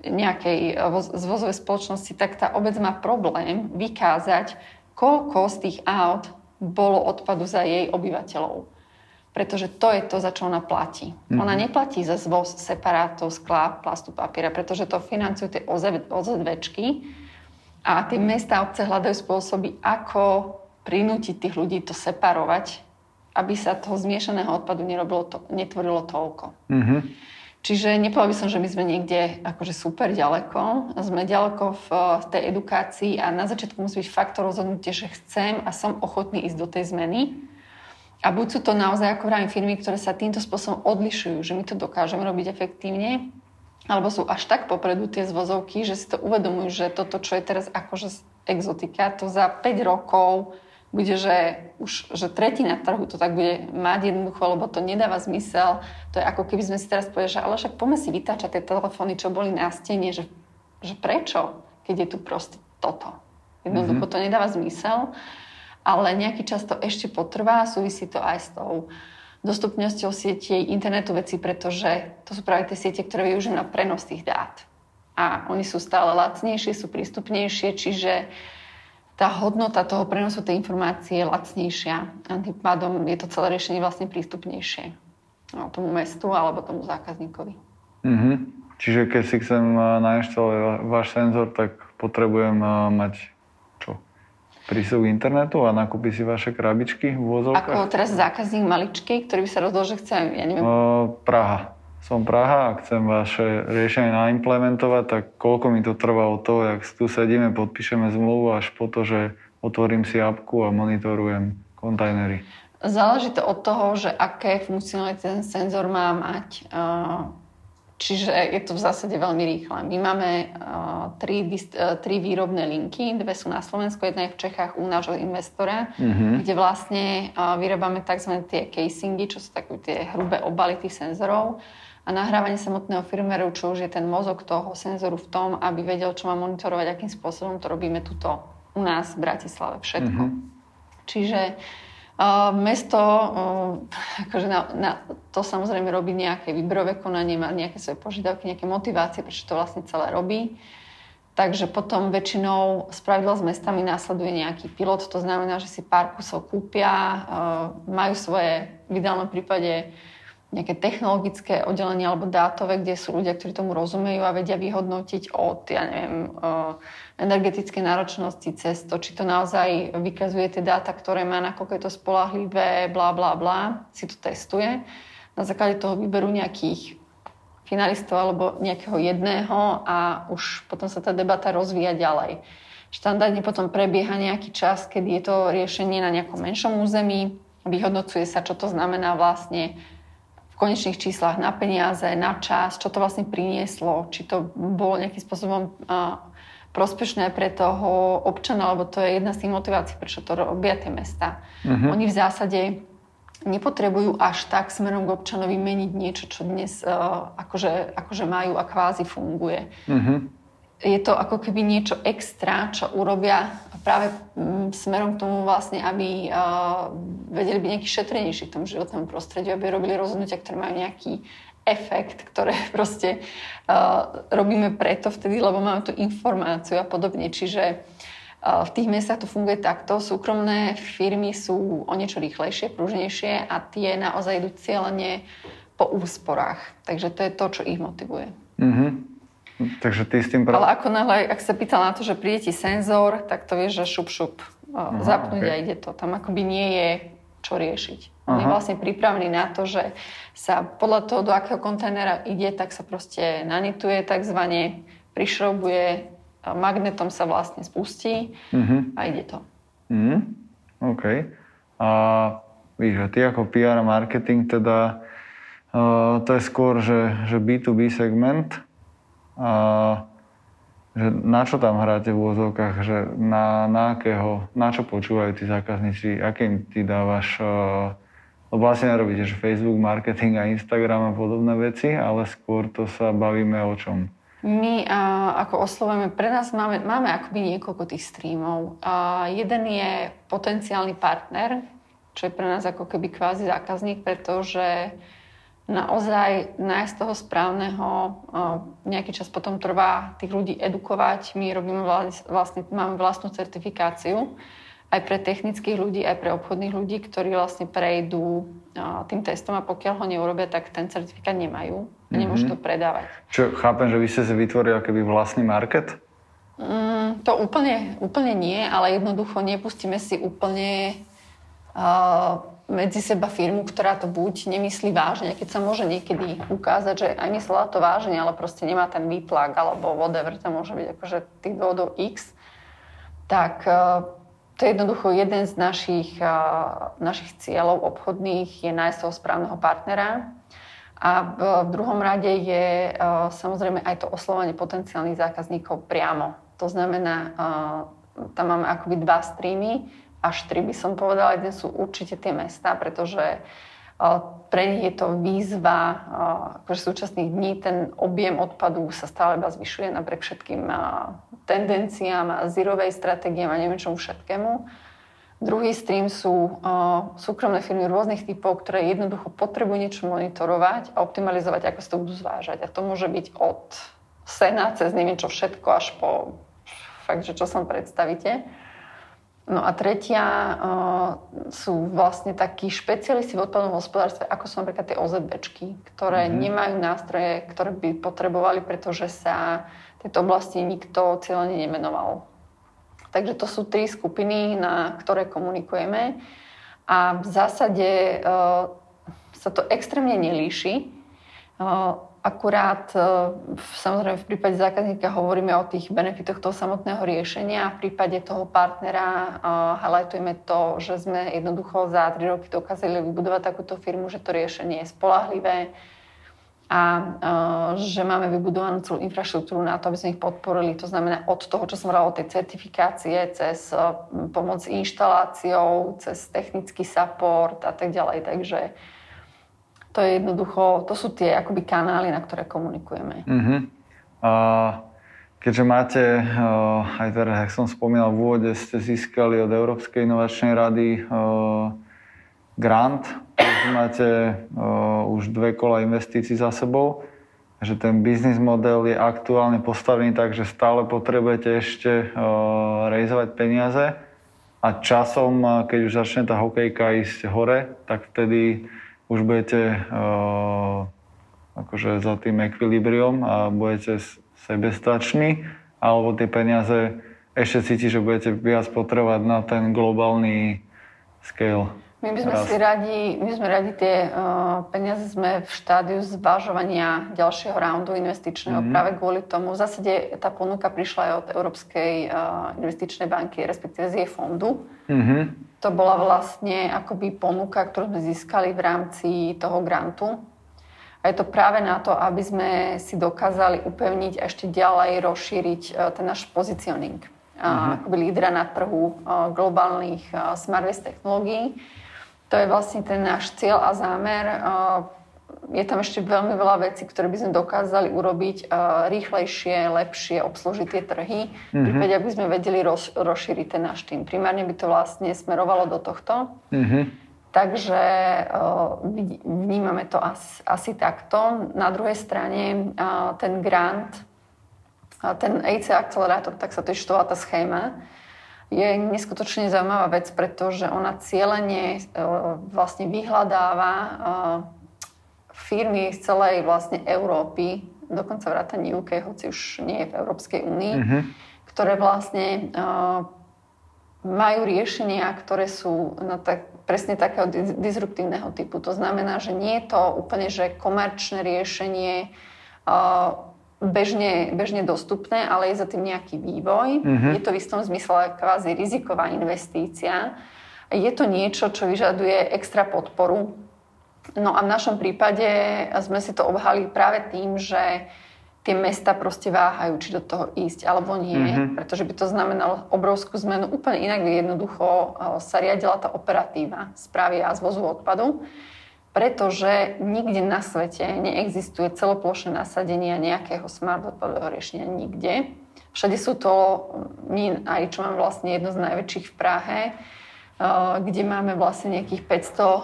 nejakej eh, z vozovej spoločnosti, tak tá obec má problém vykázať, koľko z tých aut bolo odpadu za jej obyvateľov. Pretože to je to, za čo ona platí. Mm-hmm. Ona neplatí za zvoz separátov, skla, plastu, papiera, pretože to financujú tie OZVčky a tie mesta a obce hľadajú spôsoby, ako prinútiť tých ľudí to separovať, aby sa toho zmiešaného odpadu nerobilo to, netvorilo toľko. Mm-hmm. Čiže nepovedal by som, že my sme niekde akože super ďaleko. Sme ďaleko v, tej edukácii a na začiatku musí byť faktor rozhodnutie, že chcem a som ochotný ísť do tej zmeny. A buď sú to naozaj, ako vravím, firmy, ktoré sa týmto spôsobom odlišujú, že my to dokážeme robiť efektívne, alebo sú až tak popredu tie zvozovky, že si to uvedomujú, že toto, čo je teraz akože exotika, to za 5 rokov bude, že už že tretina trhu to tak bude mať jednoducho, lebo to nedáva zmysel. To je ako keby sme si teraz povedali, že ale však poďme si vytáčať tie telefóny, čo boli na stene, že, že prečo, keď je tu proste toto. Jednoducho mm-hmm. to nedáva zmysel, ale nejaký čas to ešte potrvá, súvisí to aj s tou dostupnosťou sieti internetu veci, pretože to sú práve tie siete, ktoré využijú na prenos tých dát. A oni sú stále lacnejšie, sú prístupnejšie, čiže tá hodnota toho prenosu tej informácie je lacnejšia a tým pádom je to celé riešenie vlastne prístupnejšie no, tomu mestu alebo tomu zákazníkovi. Mm-hmm. Čiže keď si chcem nainštalovať váš senzor, tak potrebujem mať prístup k internetu a nakúpi si vaše krabičky v vozovkách? Ako teraz zákazník maličký, ktorý by sa rozhodol, že chce, ja neviem... O, Praha. Som Praha a chcem vaše riešenie naimplementovať, tak koľko mi to trvá od toho, jak tu sedíme, podpíšeme zmluvu až po to, že otvorím si apku a monitorujem kontajnery. Záleží to od toho, že aké funkcionality ten senzor má mať. Čiže je to v zásade veľmi rýchle. My máme uh, tri, uh, tri výrobné linky, dve sú na Slovensku, jedna je v Čechách u nášho investora, mm-hmm. kde vlastne vyrábame tzv. tie casingy, čo sú také tie hrubé obaly tých senzorov a nahrávanie samotného firmwareu, čo už je ten mozog toho senzoru v tom, aby vedel, čo má monitorovať, akým spôsobom to robíme tuto u nás v Bratislave všetko. Mm-hmm. Čiže Uh, mesto uh, akože na, na, to samozrejme robí nejaké výberové konanie, má nejaké svoje požiadavky, nejaké motivácie, prečo to vlastne celé robí. Takže potom väčšinou z pravidla s mestami následuje nejaký pilot, to znamená, že si pár kusov kúpia, uh, majú svoje v ideálnom prípade nejaké technologické oddelenie alebo dátové, kde sú ľudia, ktorí tomu rozumejú a vedia vyhodnotiť od, ja neviem, energetické náročnosti cez to, či to naozaj vykazuje tie dáta, ktoré má, nakoľko je to spolahlivé, bla bla bla, si to testuje. Na základe toho vyberú nejakých finalistov alebo nejakého jedného a už potom sa tá debata rozvíja ďalej. Štandardne potom prebieha nejaký čas, kedy je to riešenie na nejakom menšom území, vyhodnocuje sa, čo to znamená vlastne konečných číslach na peniaze, na čas, čo to vlastne prinieslo, či to bolo nejakým spôsobom prospešné pre toho občana, lebo to je jedna z tých motivácií, prečo to robia tie mesta. Uh-huh. Oni v zásade nepotrebujú až tak smerom k občanovi meniť niečo, čo dnes uh, akože, akože majú a kvázi funguje. Uh-huh je to ako keby niečo extra, čo urobia práve mm, smerom k tomu vlastne, aby vedeli byť nejaký šetrenejší v tom životnom prostrediu, aby robili rozhodnutia, ktoré majú nejaký efekt, ktoré proste robíme preto vtedy, lebo máme tú informáciu a podobne. Čiže v tých miestach to funguje takto. Súkromné firmy sú o niečo rýchlejšie, pružnejšie a tie naozaj idú cieľene po úsporách. Takže to je to, čo ich motivuje. Mm-hmm. Takže ty s tým... Pra... Ale ako náhle, ak sa pýtal na to, že príde ti senzor, tak to vieš, že šup, šup. Aha, zapnúť okay. a ide to. Tam akoby nie je čo riešiť. On je vlastne pripravený na to, že sa podľa toho, do akého kontajnera ide, tak sa proste nanituje takzvané, prišrobuje, magnetom sa vlastne spustí uh-huh. a ide to. Uh-huh. OK. A víš, ty ako PR marketing teda, uh, to je skôr, že, že B2B segment, a že na čo tam hráte v úvozovkách, že na, na akého, na čo počúvajú tí zákazníci, aké im ty dávaš, uh, lebo vlastne nerobíte, že Facebook, marketing a Instagram a podobné veci, ale skôr to sa bavíme o čom? My uh, ako oslovujeme, pre nás máme, máme akoby niekoľko tých streamov. Uh, jeden je potenciálny partner, čo je pre nás ako keby kvázi zákazník, pretože naozaj nájsť toho správneho, nejaký čas potom trvá tých ľudí edukovať. My robíme vlastne, máme vlastnú certifikáciu aj pre technických ľudí, aj pre obchodných ľudí, ktorí vlastne prejdú tým testom a pokiaľ ho neurobia, tak ten certifikát nemajú a nemôžu mm-hmm. to predávať. Čo chápem, že vy ste si vytvorili keby vlastný market? Mm, to úplne, úplne nie, ale jednoducho nepustíme si úplne uh, medzi seba firmu, ktorá to buď nemyslí vážne, keď sa môže niekedy ukázať, že aj myslela to vážne, ale proste nemá ten výtlak alebo whatever, to môže byť akože tých dôvodov X, tak uh, to je jednoducho jeden z našich, uh, našich cieľov obchodných, je nájsť toho správneho partnera. A v, druhom rade je uh, samozrejme aj to oslovanie potenciálnych zákazníkov priamo. To znamená, tam máme akoby dva streamy, až tri by som povedala. Jeden sú určite tie mesta, pretože uh, pre nich je to výzva, uh, akože súčasných dní ten objem odpadu sa stále iba zvyšuje napriek všetkým uh, tendenciám a zírovej stratégiám a neviem čomu všetkému. Druhý stream sú súkromné firmy rôznych typov, ktoré jednoducho potrebujú niečo monitorovať a optimalizovať, ako sa to budú zvážať. A to môže byť od sena cez neviem čo všetko až po fakt, že čo sa predstavíte. No a tretia uh, sú vlastne takí špecialisti v odpadnom hospodárstve, ako sú napríklad tie OZBčky, ktoré mm-hmm. nemajú nástroje, ktoré by potrebovali, pretože sa tejto oblasti nikto cieľene nemenoval. Takže to sú tri skupiny, na ktoré komunikujeme. A v zásade uh, sa to extrémne nelíši. Uh, akurát uh, samozrejme v prípade zákazníka hovoríme o tých benefitoch toho samotného riešenia a v prípade toho partnera uh, highlightujeme to, že sme jednoducho za 3 roky dokázali vybudovať takúto firmu, že to riešenie je spolahlivé, a uh, že máme vybudovanú celú infraštruktúru na to, aby sme ich podporili. To znamená od toho, čo som hovorila o tej certifikácie, cez pomoc inštaláciou, cez technický support a tak ďalej. Takže to je jednoducho, to sú tie akoby kanály, na ktoré komunikujeme. Uh-huh. Uh, keďže máte, uh, aj teraz, jak som spomínal v úvode, ste získali od Európskej inovačnej rady uh, grant máte uh, už dve kola investícií za sebou, že ten biznis model je aktuálne postavený tak, že stále potrebujete ešte rejzovať peniaze a časom, keď už začne tá hokejka ísť hore, tak vtedy už budete uh, akože za tým ekvilibrium a budete sebestační, alebo tie peniaze ešte cíti, že budete viac potrebovať na ten globálny scale. My by sme rast. si radi, my sme radi tie uh, peniaze sme v štádiu zvážovania ďalšieho raundu investičného mm-hmm. práve kvôli tomu. V zásade tá ponuka prišla aj od Európskej uh, investičnej banky, respektíve z jej fondu. Mm-hmm. To bola vlastne akoby ponuka, ktorú sme získali v rámci toho grantu. A je to práve na to, aby sme si dokázali upevniť a ešte ďalej rozšíriť uh, ten náš pozicioning. Mm-hmm. akoby lídra na trhu globálnych smart technológií to je vlastne ten náš cieľ a zámer. Je tam ešte veľmi veľa vecí, ktoré by sme dokázali urobiť rýchlejšie, lepšie, obslužiť tie trhy. Mm-hmm. Prípade, aby sme vedeli roz, rozšíriť ten náš tým. Primárne by to vlastne smerovalo do tohto. Mm-hmm. Takže vnímame to asi, asi takto. Na druhej strane ten grant, ten AC akcelerátor, tak sa to tá schéma, je neskutočne zaujímavá vec, pretože ona cieľene e, vlastne vyhľadáva e, firmy z celej vlastne Európy, dokonca vrátane UK, hoci už nie je v Európskej únii, mm-hmm. ktoré vlastne e, majú riešenia, ktoré sú no, tak, presne takého disruptívneho typu. To znamená, že nie je to úplne že komerčné riešenie, bežne, bežne dostupné, ale je za tým nejaký vývoj. Mm-hmm. Je to v istom zmysle kvázi riziková investícia. Je to niečo, čo vyžaduje extra podporu. No a v našom prípade sme si to obhali práve tým, že tie mesta proste váhajú, či do toho ísť alebo nie, mm-hmm. pretože by to znamenalo obrovskú zmenu. Úplne inak by jednoducho eh, sa riadila tá operatíva správy a zvozu odpadu pretože nikde na svete neexistuje celoplošné nasadenie nejakého smart odpadového riešenia nikde. Všade sú to, my aj čo máme vlastne jedno z najväčších v Prahe, eh, kde máme vlastne nejakých 500 eh,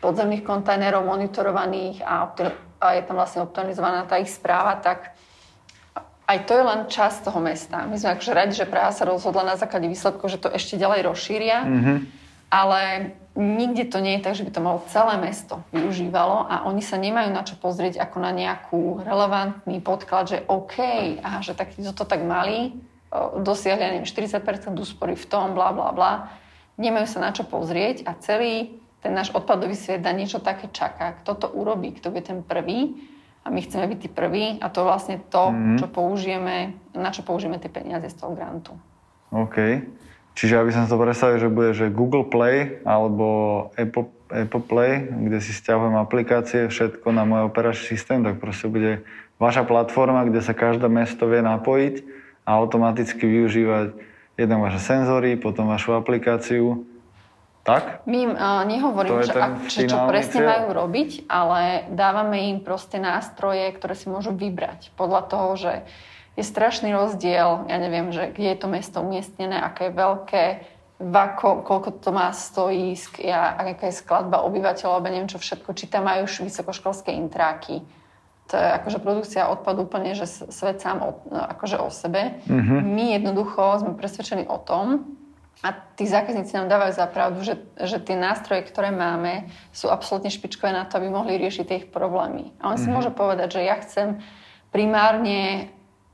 podzemných kontajnerov monitorovaných a, je tam vlastne optimalizovaná tá ich správa, tak aj to je len časť toho mesta. My sme akože radi, že Praha sa rozhodla na základe výsledkov, že to ešte ďalej rozšíria, mm-hmm. ale nikde to nie je tak, že by to malo celé mesto využívalo a oni sa nemajú na čo pozrieť ako na nejakú relevantný podklad, že OK, a že tak to tak mali, dosiahli, neviem, 40% úspory v tom, bla, bla, bla. Nemajú sa na čo pozrieť a celý ten náš odpadový svet na niečo také čaká. Kto to urobí, kto bude ten prvý a my chceme byť tí prví a to vlastne to, mm-hmm. čo použijeme, na čo použijeme tie peniaze z toho grantu. OK. Čiže aby som to predstavil, že bude že Google Play alebo Apple Apple Play, kde si stiahujem aplikácie, všetko na môj operačný systém, tak proste bude vaša platforma, kde sa každé mesto vie napojiť a automaticky využívať jeden vaše senzory, potom vašu aplikáciu. Tak? My im uh, nehovoríme, že, ak, že čo presne cieľ. majú robiť, ale dávame im proste nástroje, ktoré si môžu vybrať podľa toho, že je strašný rozdiel, ja neviem, že kde je to mesto umiestnené, aké je veľké, vako, koľko to má stojísk, ja, aká je skladba obyvateľov, alebo neviem čo všetko, či tam majú už vysokoškolské intráky. To je akože produkcia odpadu úplne, že svet sám o, no, akože o sebe. Mm-hmm. My jednoducho sme presvedčení o tom, a tí zákazníci nám dávajú za pravdu, že, že tie nástroje, ktoré máme, sú absolútne špičkové na to, aby mohli riešiť tie ich problémy. A on mm-hmm. si mhm. môže povedať, že ja chcem primárne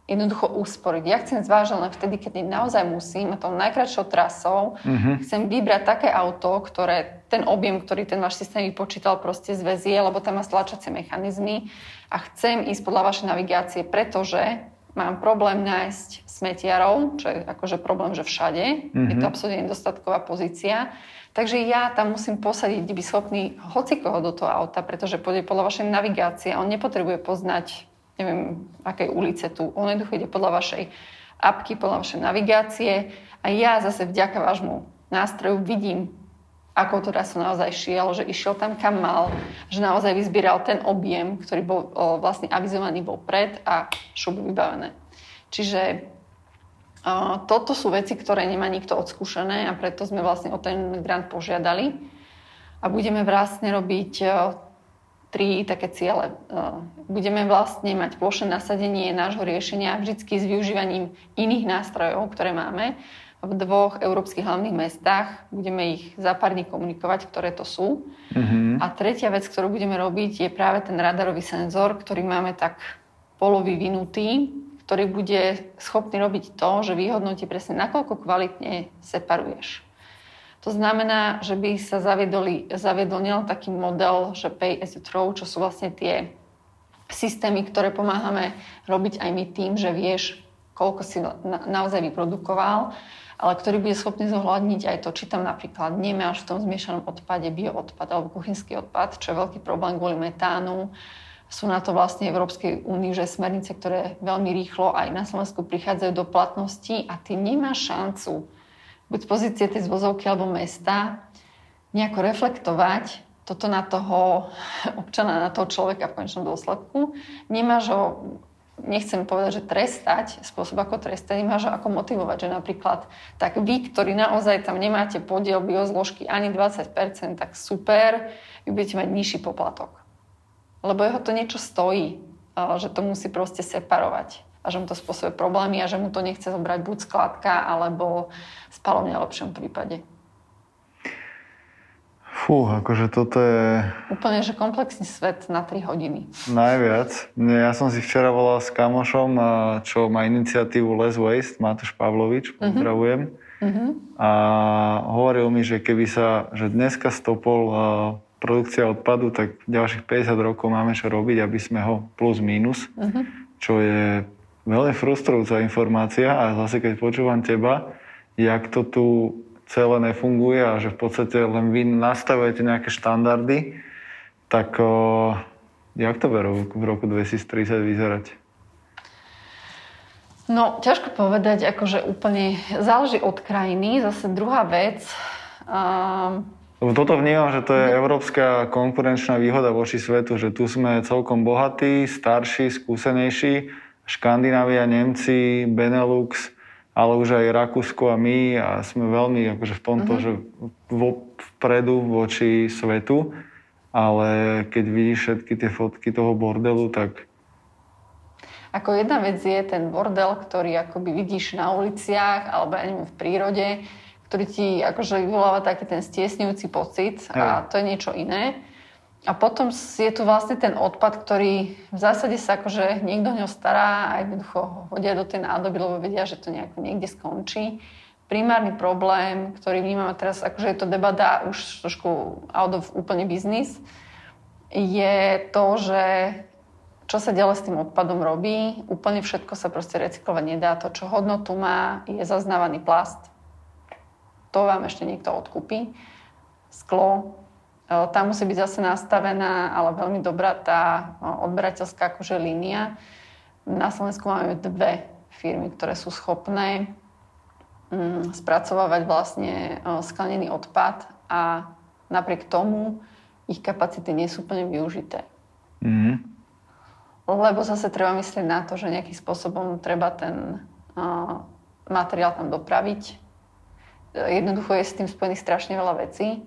jednoducho usporiť. Ja chcem zvážiť len vtedy, keď naozaj musím a tou najkračšou trasou mm-hmm. chcem vybrať také auto, ktoré ten objem, ktorý ten váš systém vypočítal, proste zväzie, lebo tam má stlačacie mechanizmy a chcem ísť podľa vašej navigácie, pretože mám problém nájsť smetiarov, čo je akože problém, že všade. Mm-hmm. Je to mhm. absolútne nedostatková pozícia. Takže ja tam musím posadiť, byť schopný hocikoho do toho auta, pretože pôjde podľa vašej navigácie. On nepotrebuje poznať neviem, akej ulice tu. On jednoducho ide podľa vašej apky, podľa vašej navigácie a ja zase vďaka vášmu nástroju vidím, ako to som naozaj šiel, že išiel tam, kam mal, že naozaj vyzbieral ten objem, ktorý bol o, vlastne avizovaný vopred a šup vybavené. Čiže o, toto sú veci, ktoré nemá nikto odskúšané a preto sme vlastne o ten grant požiadali. A budeme vlastne robiť tri také ciele. Budeme vlastne mať plošné nasadenie nášho riešenia vždy s využívaním iných nástrojov, ktoré máme v dvoch európskych hlavných mestách. Budeme ich za pár dní komunikovať, ktoré to sú. Mm-hmm. A tretia vec, ktorú budeme robiť, je práve ten radarový senzor, ktorý máme tak polovyvinutý, ktorý bude schopný robiť to, že vyhodnotí presne, nakoľko kvalitne separuješ. To znamená, že by sa zaviedol, zaviedol nielen taký model, že pay as you throw, čo sú vlastne tie systémy, ktoré pomáhame robiť aj my tým, že vieš, koľko si na, naozaj vyprodukoval, ale ktorý bude schopný zohľadniť aj to, či tam napríklad nemáš v tom zmiešanom odpade bioodpad alebo kuchynský odpad, čo je veľký problém kvôli metánu. Sú na to vlastne Európskej únii že smernice, ktoré veľmi rýchlo aj na Slovensku prichádzajú do platnosti a ty nemáš šancu buď z pozície tej zvozovky alebo mesta, nejako reflektovať toto na toho občana, na toho človeka v konečnom dôsledku. Nemáš ho, nechcem povedať, že trestať, spôsob ako trestať, nemáš ho ako motivovať, že napríklad tak vy, ktorí naozaj tam nemáte podiel biozložky ani 20%, tak super, vy budete mať nižší poplatok. Lebo jeho to niečo stojí, že to musí proste separovať a že mu to spôsobuje problémy a že mu to nechce zobrať buď skladka alebo spalovňa v lepšom prípade. Fú, akože toto je... Úplne, že komplexný svet na 3 hodiny. Najviac. Ja som si včera volal s kamošom, čo má iniciatívu Less Waste, Matúš Pavlovič, mhm. pozdravujem. Uh-huh. A hovoril mi, že keby sa, že dneska stopol produkcia odpadu, tak ďalších 50 rokov máme čo robiť, aby sme ho plus minus, uh-huh. čo je veľmi frustrujúca informácia a zase keď počúvam teba, jak to tu celé nefunguje a že v podstate len vy nastavujete nejaké štandardy, tak o, jak to v roku 2030 vyzerať? No, ťažko povedať, akože úplne záleží od krajiny. Zase druhá vec. Um... Lebo toto vnímam, že to je mhm. európska konkurenčná výhoda voči svetu, že tu sme celkom bohatí, starší, skúsenejší Škandinávia, Nemci, Benelux, ale už aj Rakúsko a my a sme veľmi akože v tomto, uh-huh. že vpredu voči svetu, ale keď vidíš všetky tie fotky toho bordelu, tak ako jedna vec je ten bordel, ktorý akoby vidíš na uliciach alebo ja neviem, v prírode, ktorý ti akože vyvoláva taký ten stiesňujúci pocit a to je niečo iné. A potom je tu vlastne ten odpad, ktorý v zásade sa akože niekto ňo stará a jednoducho hodia do tej nádoby, lebo vedia, že to nejako niekde skončí. Primárny problém, ktorý vnímame teraz, akože je to debata už trošku out of úplne biznis, je to, že čo sa ďalej s tým odpadom robí. Úplne všetko sa proste recyklovať nedá. To, čo hodnotu má, je zaznávaný plast. To vám ešte niekto odkúpi. Sklo, Tam musí byť zase nastavená, ale veľmi dobrá tá odberateľská akože línia. Na Slovensku máme dve firmy, ktoré sú schopné mm, spracovávať vlastne sklenený odpad a napriek tomu ich kapacity nie sú úplne využité. Mm. Lebo zase treba myslieť na to, že nejakým spôsobom treba ten uh, materiál tam dopraviť. Jednoducho je s tým spojených strašne veľa vecí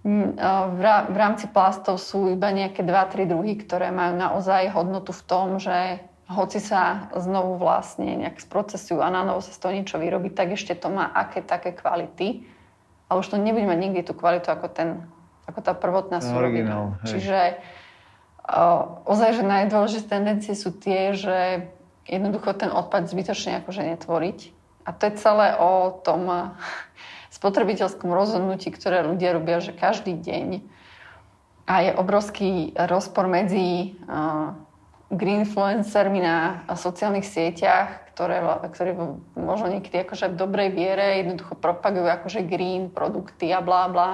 v rámci plastov sú iba nejaké 2-3 druhy, ktoré majú naozaj hodnotu v tom, že hoci sa znovu vlastne nejak sprocesujú a na novo sa z toho niečo vyrobí, tak ešte to má aké také kvality. Ale už to nebude mať nikdy tú kvalitu ako, ten, ako tá prvotná surovina. Čiže uh, ozaj, že najdôležité tendencie sú tie, že jednoducho ten odpad zbytočne akože netvoriť. A to je celé o tom spotrebiteľskom rozhodnutí, ktoré ľudia robia, že každý deň. A je obrovský rozpor medzi uh, greenfluencermi na sociálnych sieťach, ktoré, ktoré možno niekedy akože v dobrej viere jednoducho propagujú akože green produkty a blá blá.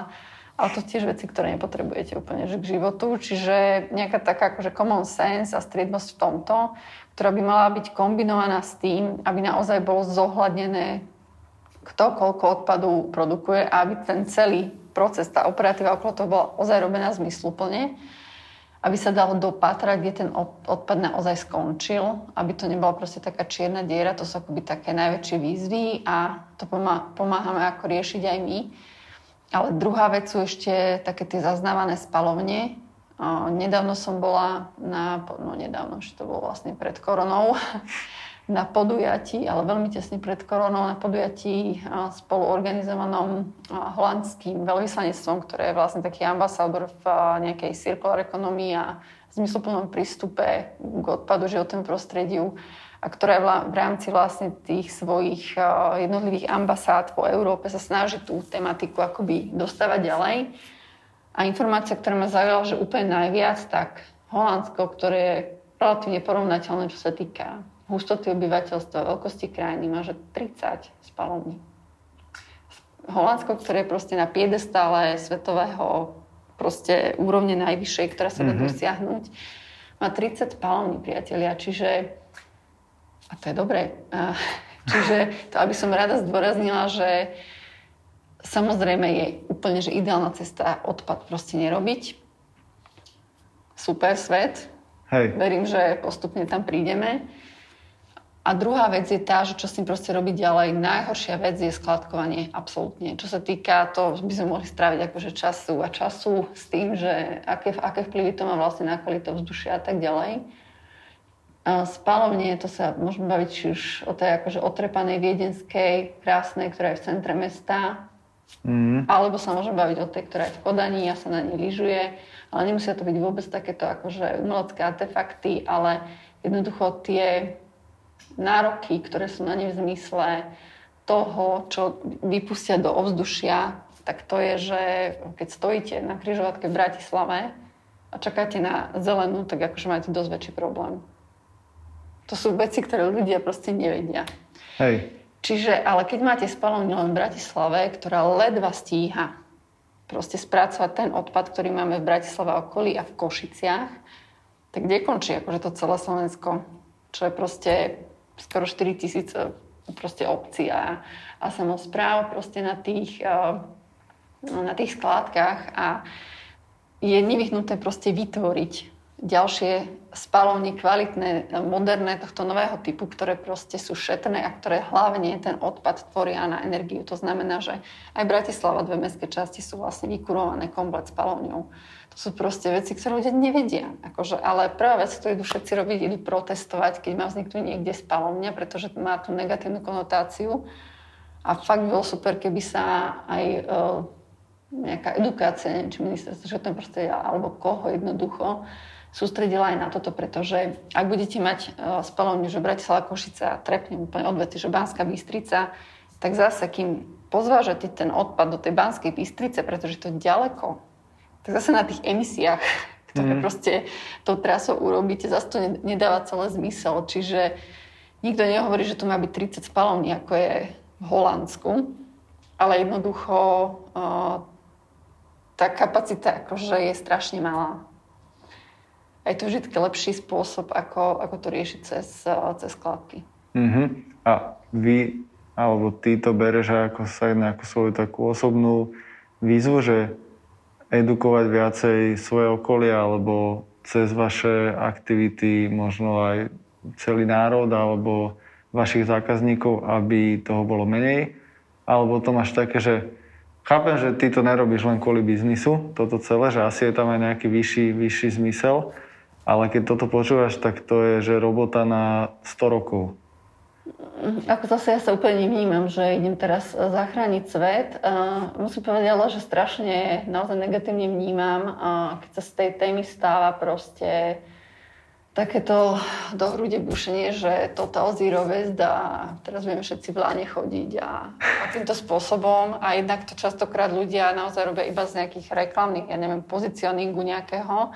Ale to tiež veci, ktoré nepotrebujete úplne že k životu. Čiže nejaká taká akože common sense a striednosť v tomto, ktorá by mala byť kombinovaná s tým, aby naozaj bolo zohľadnené kto koľko odpadu produkuje aby ten celý proces, tá operatíva okolo toho bola ozaj robená zmysluplne, aby sa dalo dopatrať, kde ten odpad naozaj skončil, aby to nebola proste taká čierna diera, to sú akoby také najväčšie výzvy a to pomáhame ako riešiť aj my. Ale druhá vec sú ešte také tie zaznávané spalovne. Nedávno som bola na, no nedávno, že to bolo vlastne pred koronou, na podujatí, ale veľmi tesne pred koronou, na podujatí spolu organizovanom holandským veľvyslanectvom, ktoré je vlastne taký ambasádor v nejakej circular economy a zmysluplnom prístupe k odpadu životnému prostrediu a ktoré v rámci vlastne tých svojich jednotlivých ambasád po Európe sa snaží tú tematiku akoby dostávať ďalej. A informácia, ktorá ma zaujala, že úplne najviac, tak Holandsko, ktoré je relatívne porovnateľné, čo sa týka hustoty obyvateľstva, veľkosti krajiny má, že 30 spalovní. Holandsko, ktoré je proste na piedestále svetového proste úrovne najvyššej, ktorá sa dá mm-hmm. dosiahnuť, má 30 spalovní, priatelia. Čiže, a to je dobré, čiže to, aby som rada zdôraznila, že samozrejme je úplne, že ideálna cesta odpad proste nerobiť. Super svet. Hej. Verím, že postupne tam prídeme. A druhá vec je tá, že čo s tým proste robiť ďalej. Najhoršia vec je skladkovanie, absolútne. Čo sa týka, to by sme mohli spraviť akože času a času s tým, že aké, aké vplyvy to má vlastne na kvalitu vzdušia a tak ďalej. Spalovne, to sa môžeme baviť či už o tej akože otrepanej viedenskej, krásnej, ktorá je v centre mesta, mm. alebo sa môžeme baviť o tej, ktorá je v Kodani a sa na nej lyžuje, ale nemusia to byť vôbec takéto akože umelecké artefakty, ale jednoducho tie nároky, ktoré sú na ne v zmysle toho, čo vypustia do ovzdušia, tak to je, že keď stojíte na križovatke v Bratislave a čakáte na zelenú, tak akože máte dosť väčší problém. To sú veci, ktoré ľudia proste nevedia. Hej. Čiže, ale keď máte spalovňu len v Bratislave, ktorá ledva stíha proste spracovať ten odpad, ktorý máme v Bratislave okolí a v Košiciach, tak kde končí akože to celé Slovensko? Čo je proste skoro 4 tisíc e, proste obcí a, a samozpráv proste na tých, e, na tých skládkach a je nevyhnuté proste vytvoriť ďalšie spalovne kvalitné, moderné tohto nového typu, ktoré proste sú šetrné a ktoré hlavne ten odpad tvoria na energiu. To znamená, že aj Bratislava, dve mestské časti sú vlastne vykurované komplet spalovňou sú proste veci, ktoré ľudia nevedia. Akože, ale prvá vec, ktorú idú všetci robiť, idú protestovať, keď má vzniknúť niekde spalovňa, pretože má tú negatívnu konotáciu. A fakt bolo super, keby sa aj uh, nejaká edukácia, neviem, či ministerstvo životného prostredia, alebo koho jednoducho, sústredila aj na toto, pretože ak budete mať spalovňu, že Bratislava Košica, trepnem úplne odvety, že Banská Bystrica, tak zase, kým pozvážate ten odpad do tej Banskej Bystrice, pretože to je ďaleko, tak zase na tých emisiách, ktoré mm. proste tou trasou urobíte, zase to nedáva celé zmysel. Čiže nikto nehovorí, že tu má byť 30 spalovní, ako je v Holandsku, ale jednoducho uh, tá kapacita akože je strašne malá. A je to vždy lepší spôsob, ako, ako to riešiť cez, cez skladky. Uh-huh. A vy, alebo ty to bereš ako sa ako svoju takú osobnú výzvu, že edukovať viacej svoje okolie, alebo cez vaše aktivity možno aj celý národ, alebo vašich zákazníkov, aby toho bolo menej? Alebo to máš také, že chápem, že ty to nerobíš len kvôli biznisu, toto celé, že asi je tam aj nejaký vyšší, vyšší zmysel, ale keď toto počúvaš, tak to je, že robota na 100 rokov. Ako zase ja sa úplne nevnímam, že idem teraz zachrániť svet. Uh, musím povedať ale, že strašne naozaj negatívne vnímam, uh, keď sa z tej témy stáva proste takéto do hrude bušenie, že zero waste a teraz vieme všetci v láne chodiť a, a týmto spôsobom. A jednak to častokrát ľudia naozaj robia iba z nejakých reklamných, ja neviem, pozicioningu nejakého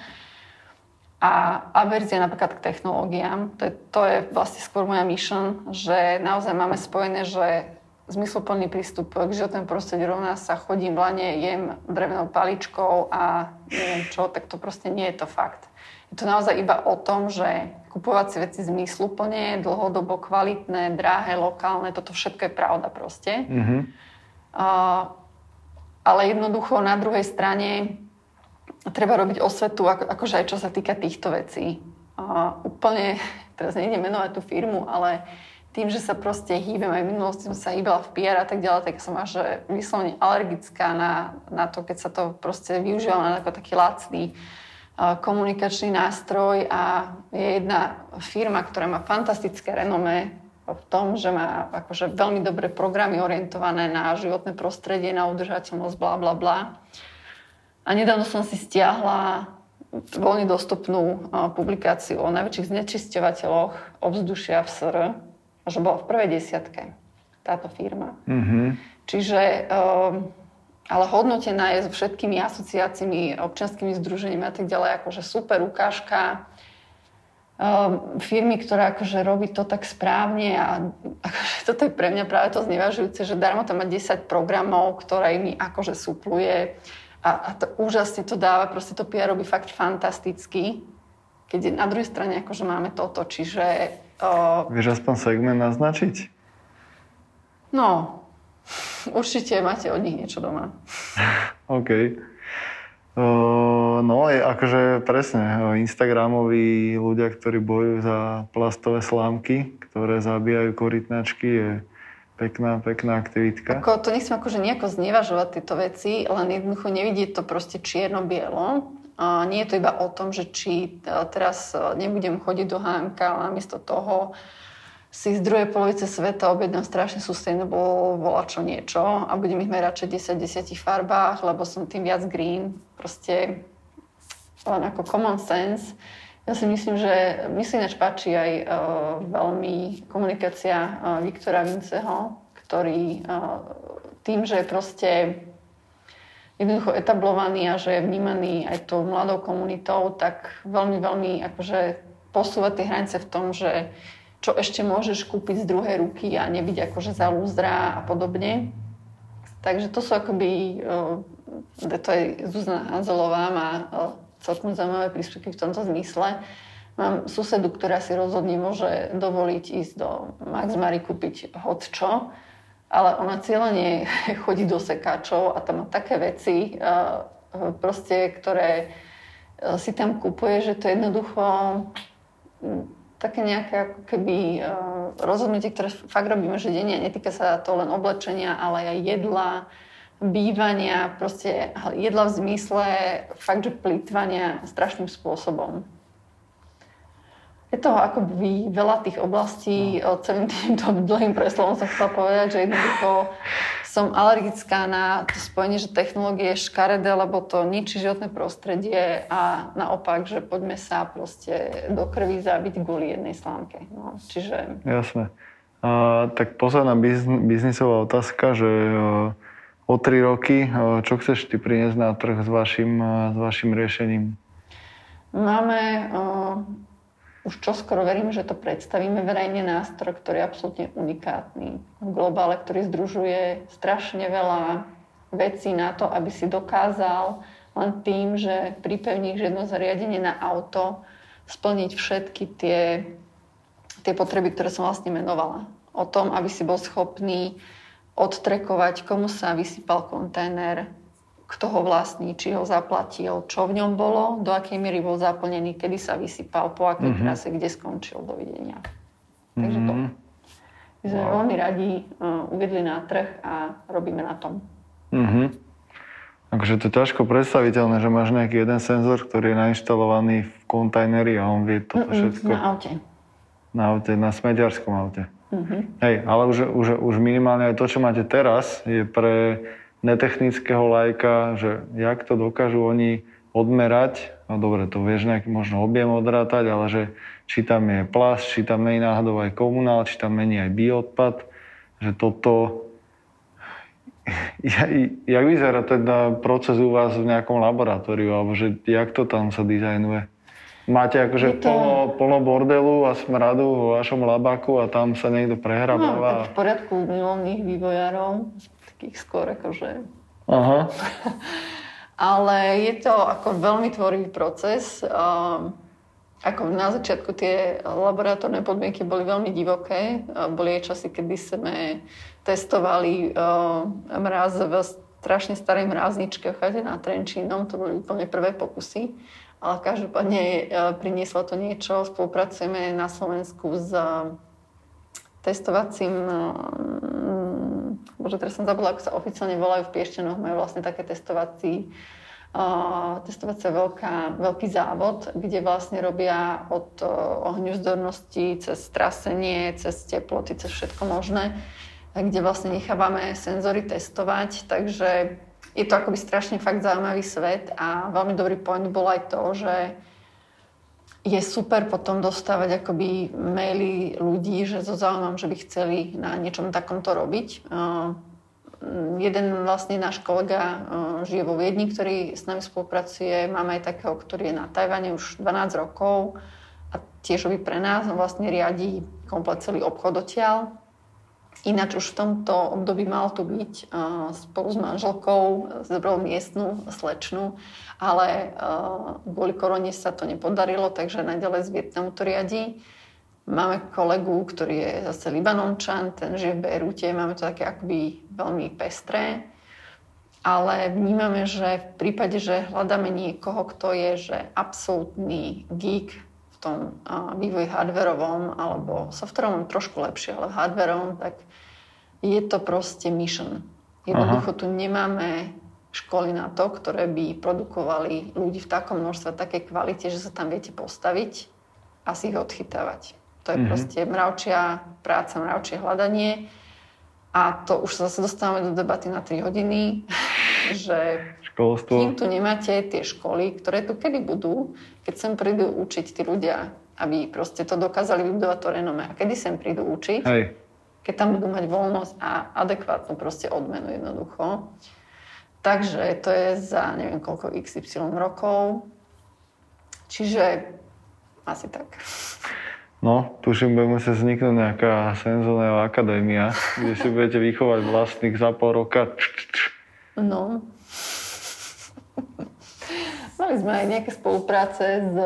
a averzia napríklad k technológiám, to je, to je vlastne skôr moja mission, že naozaj máme spojené, že zmysluplný prístup k životnému prostrediu rovná sa chodím v lane, jem drevenou paličkou a neviem čo, tak to proste nie je to fakt. Je to naozaj iba o tom, že kupovať si veci zmysluplne, dlhodobo kvalitné, drahé, lokálne, toto všetko je pravda proste. Mm-hmm. Uh, ale jednoducho na druhej strane treba robiť osvetu, ako, akože aj čo sa týka týchto vecí. A úplne, teraz nejdem menovať tú firmu, ale tým, že sa proste hýbem, aj v minulosti som sa hýbala v PR a tak ďalej, tak som až vyslovene alergická na, na to, keď sa to proste využíva ako taký lacný komunikačný nástroj a je jedna firma, ktorá má fantastické renome v tom, že má akože veľmi dobré programy orientované na životné prostredie, na udržateľnosť, bla bla bla. A nedávno som si stiahla voľne dostupnú publikáciu o najväčších znečisťovateľoch ovzdušia v SR, že bola v prvej desiatke táto firma. Mm-hmm. Čiže, um, ale hodnotená je so všetkými asociáciami, občianskými združeniami a tak ďalej, akože super ukážka um, firmy, ktorá akože robí to tak správne a akože toto je pre mňa práve to znevažujúce, že darmo tam má 10 programov, ktoré mi akože supluje a, a to, úžasne to dáva, proste to PR robí fakt fantasticky, keď na druhej strane akože máme toto, čiže... O... Vieš aspoň segment naznačiť? No, určite máte od nich niečo doma. OK. No, je akože presne, Instagramoví ľudia, ktorí bojujú za plastové slámky, ktoré zabíjajú korytnačky, je Pekná, pekná aktivitka. Ako, to nechcem akože nejako znevažovať tieto veci, len jednoducho nevidieť to proste čierno-bielo. A nie je to iba o tom, že či e, teraz e, nebudem chodiť do HMK, ale namiesto toho si z druhej polovice sveta objednám strašne sustainable volačo niečo a budem ich merať 60 10 farbách, lebo som tým viac green. Proste len ako common sense ja si myslím, že mi si ináč páči aj uh, veľmi komunikácia uh, Viktora Vinceho, ktorý uh, tým, že je proste jednoducho etablovaný a že je vnímaný aj tou mladou komunitou, tak veľmi, veľmi akože posúva tie hranice v tom, že čo ešte môžeš kúpiť z druhej ruky a nebyť akože za lúzdra a podobne. Takže to sú akoby, to je Zuzana Hanzelová, má celkom zaujímavé príspevky v tomto zmysle. Mám susedu, ktorá si rozhodne môže dovoliť ísť do Max Mary kúpiť čo, ale ona cieľene chodí do sekáčov a tam má také veci, proste, ktoré si tam kupuje, že to je jednoducho také nejaké ako keby rozhodnutie, ktoré fakt robíme, že denne netýka sa to len oblečenia, ale aj jedla, bývania, proste jedla v zmysle fakt, že plýtvania strašným spôsobom. Je toho akoby veľa tých oblastí, no. celým týmto dlhým preslovom som chcela povedať, že jednoducho som alergická na to spojenie, že technológie je škaredé, lebo to ničí životné prostredie a naopak, že poďme sa proste do krvi zabiť kvôli jednej slámke. No, čiže... Jasné. A, tak posledná biznisová otázka, že o tri roky. Čo chceš ty priniesť na trh s vašim, s vašim riešením? Máme, uh, už čoskoro verím, že to predstavíme verejne nástroj, ktorý je absolútne unikátny v globále, ktorý združuje strašne veľa veci na to, aby si dokázal len tým, že pripevníš jedno zariadenie na auto, splniť všetky tie, tie potreby, ktoré som vlastne menovala. O tom, aby si bol schopný odtrekovať, komu sa vysypal kontajner, kto ho vlastní, či ho zaplatil, čo v ňom bolo, do akej miery bol zaplnený, kedy sa vysypal, po akej mm-hmm. trase, kde skončil. Dovidenia. Takže to. Mhm. My sme wow. veľmi radi uh, uvedli na trh a robíme na tom. Mm-hmm. Takže to je ťažko predstaviteľné, že máš nejaký jeden senzor, ktorý je nainštalovaný v kontajneri a on vie toto všetko. Na aute. Na aute, na smetiarskom aute. Mm-hmm. Hej, ale už, už, už minimálne aj to, čo máte teraz, je pre netechnického lajka, že jak to dokážu oni odmerať, no dobre, to vieš nejaký možno objem odrátať, ale že či tam je plast, či tam není náhodou aj komunál, či tam není aj bioodpad, že toto... Jak vyzerá teda proces u vás v nejakom laboratóriu, alebo že jak to tam sa dizajnuje? Máte akože to... plno, plno bordelu a smradu vo vašom labáku a tam sa niekto prehrabáva? No, tak v poriadku milovných vývojárov, takých skôr akože... Aha. Ale je to ako veľmi tvorivý proces. Um, ako na začiatku tie laboratórne podmienky boli veľmi divoké. Boli aj časy, kedy sme testovali uh, mraz v strašne starej mrázničke v chate na Trenčínom. To boli úplne prvé pokusy. Ale každopádne uh, prinieslo to niečo. Spolupracujeme na Slovensku s uh, testovacím bože, teraz som zabudla, ako sa oficiálne volajú v Piešťanoch, majú vlastne také testovací testovacia veľká, veľký závod, kde vlastne robia od ohňuzdornosti cez trasenie, cez teploty, cez všetko možné, kde vlastne nechávame senzory testovať, takže je to akoby strašne fakt zaujímavý svet a veľmi dobrý point bol aj to, že je super potom dostávať akoby maily ľudí, že so zaujímam, že by chceli na niečom takomto robiť jeden vlastne náš kolega uh, žije vo Viedni, ktorý s nami spolupracuje. Máme aj takého, ktorý je na Tajvane už 12 rokov a tiež robí pre nás. Vlastne riadí komplet celý obchod odtiaľ. Ináč už v tomto období mal tu byť spolu s manželkou, zobral miestnu slečnu, ale kvôli korone sa to nepodarilo, takže naďalej z Vietnamu to riadí. Máme kolegu, ktorý je zase Libanončan, ten žije v Bejrute, máme to také akoby veľmi pestré. Ale vnímame, že v prípade, že hľadáme niekoho, kto je že absolútny geek v tom vývoji hardverovom alebo softverovom trošku lepšie, ale hardverovom, tak je to proste mission. Jednoducho tu nemáme školy na to, ktoré by produkovali ľudí v takom množstve, takej kvalite, že sa tam viete postaviť a si ich odchytávať. To je mm-hmm. proste mravčia práca, mravčie hľadanie. A to už sa zase dostávame do debaty na 3 hodiny, že Školstvo. kým tu nemáte tie školy, ktoré tu kedy budú, keď sem prídu učiť tí ľudia, aby proste to dokázali vybudovať to renome. A kedy sem prídu učiť, Hej. Keď tam budú mať voľnosť a adekvátnu proste odmenu jednoducho. Takže to je za neviem koľko XY rokov. Čiže asi tak. No, tuším, bude musieť vzniknúť nejaká senzorná akadémia, kde si budete vychovať vlastných za pol roka. No. Mali sme aj nejaké spolupráce s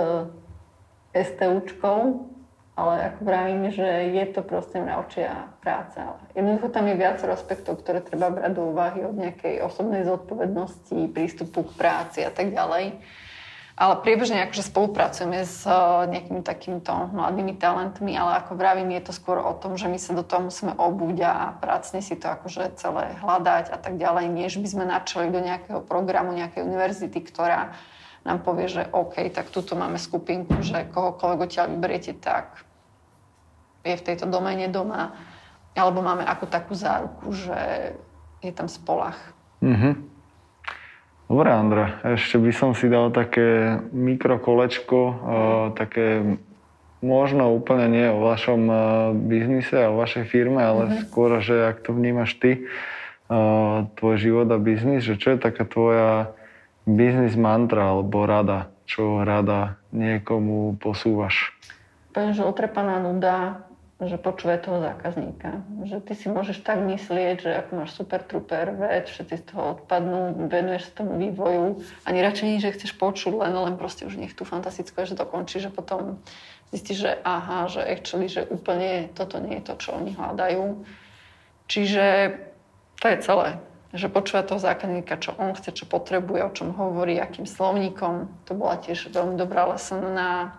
STUčkou, ale ako vravím, že je to proste mravčia práca. Jednoducho tam je viacero aspektov, ktoré treba brať do úvahy od nejakej osobnej zodpovednosti, prístupu k práci a tak ďalej. Ale priebežne akože spolupracujeme s eh, nejakými takýmito mladými talentmi, ale ako vravím, je to skôr o tom, že my sa do toho musíme obúť a pracne si to akože celé hľadať a tak ďalej, než by sme načali do nejakého programu, nejakej univerzity, ktorá nám povie, že OK, tak tuto máme skupinku, že kohokoľvek odtiaľ vyberiete, tak je v tejto doméne doma. Alebo máme ako takú záruku, že je tam spolach. Mm-hmm. Dobre, Andra, ešte by som si dal také mikrokolečko, uh, také možno úplne nie o vašom uh, biznise a o vašej firme, ale mm-hmm. skôr, že ak to vnímaš ty, uh, tvoj život a biznis, že čo je taká tvoja biznis mantra alebo rada, čo rada niekomu posúvaš? Poviem, že otrepaná nuda, že počúvaj toho zákazníka. Že ty si môžeš tak myslieť, že ako máš super truper vec, všetci z toho odpadnú, venuješ sa tomu vývoju, ani radšej nie, že chceš počuť, len, len proste už nech tú fantastickú že dokončí, že potom zistíš, že aha, že actually, že úplne toto nie je to, čo oni hľadajú. Čiže to je celé. Že počúva toho zákazníka, čo on chce, čo potrebuje, o čom hovorí, akým slovníkom. To bola tiež veľmi dobrá lesson na,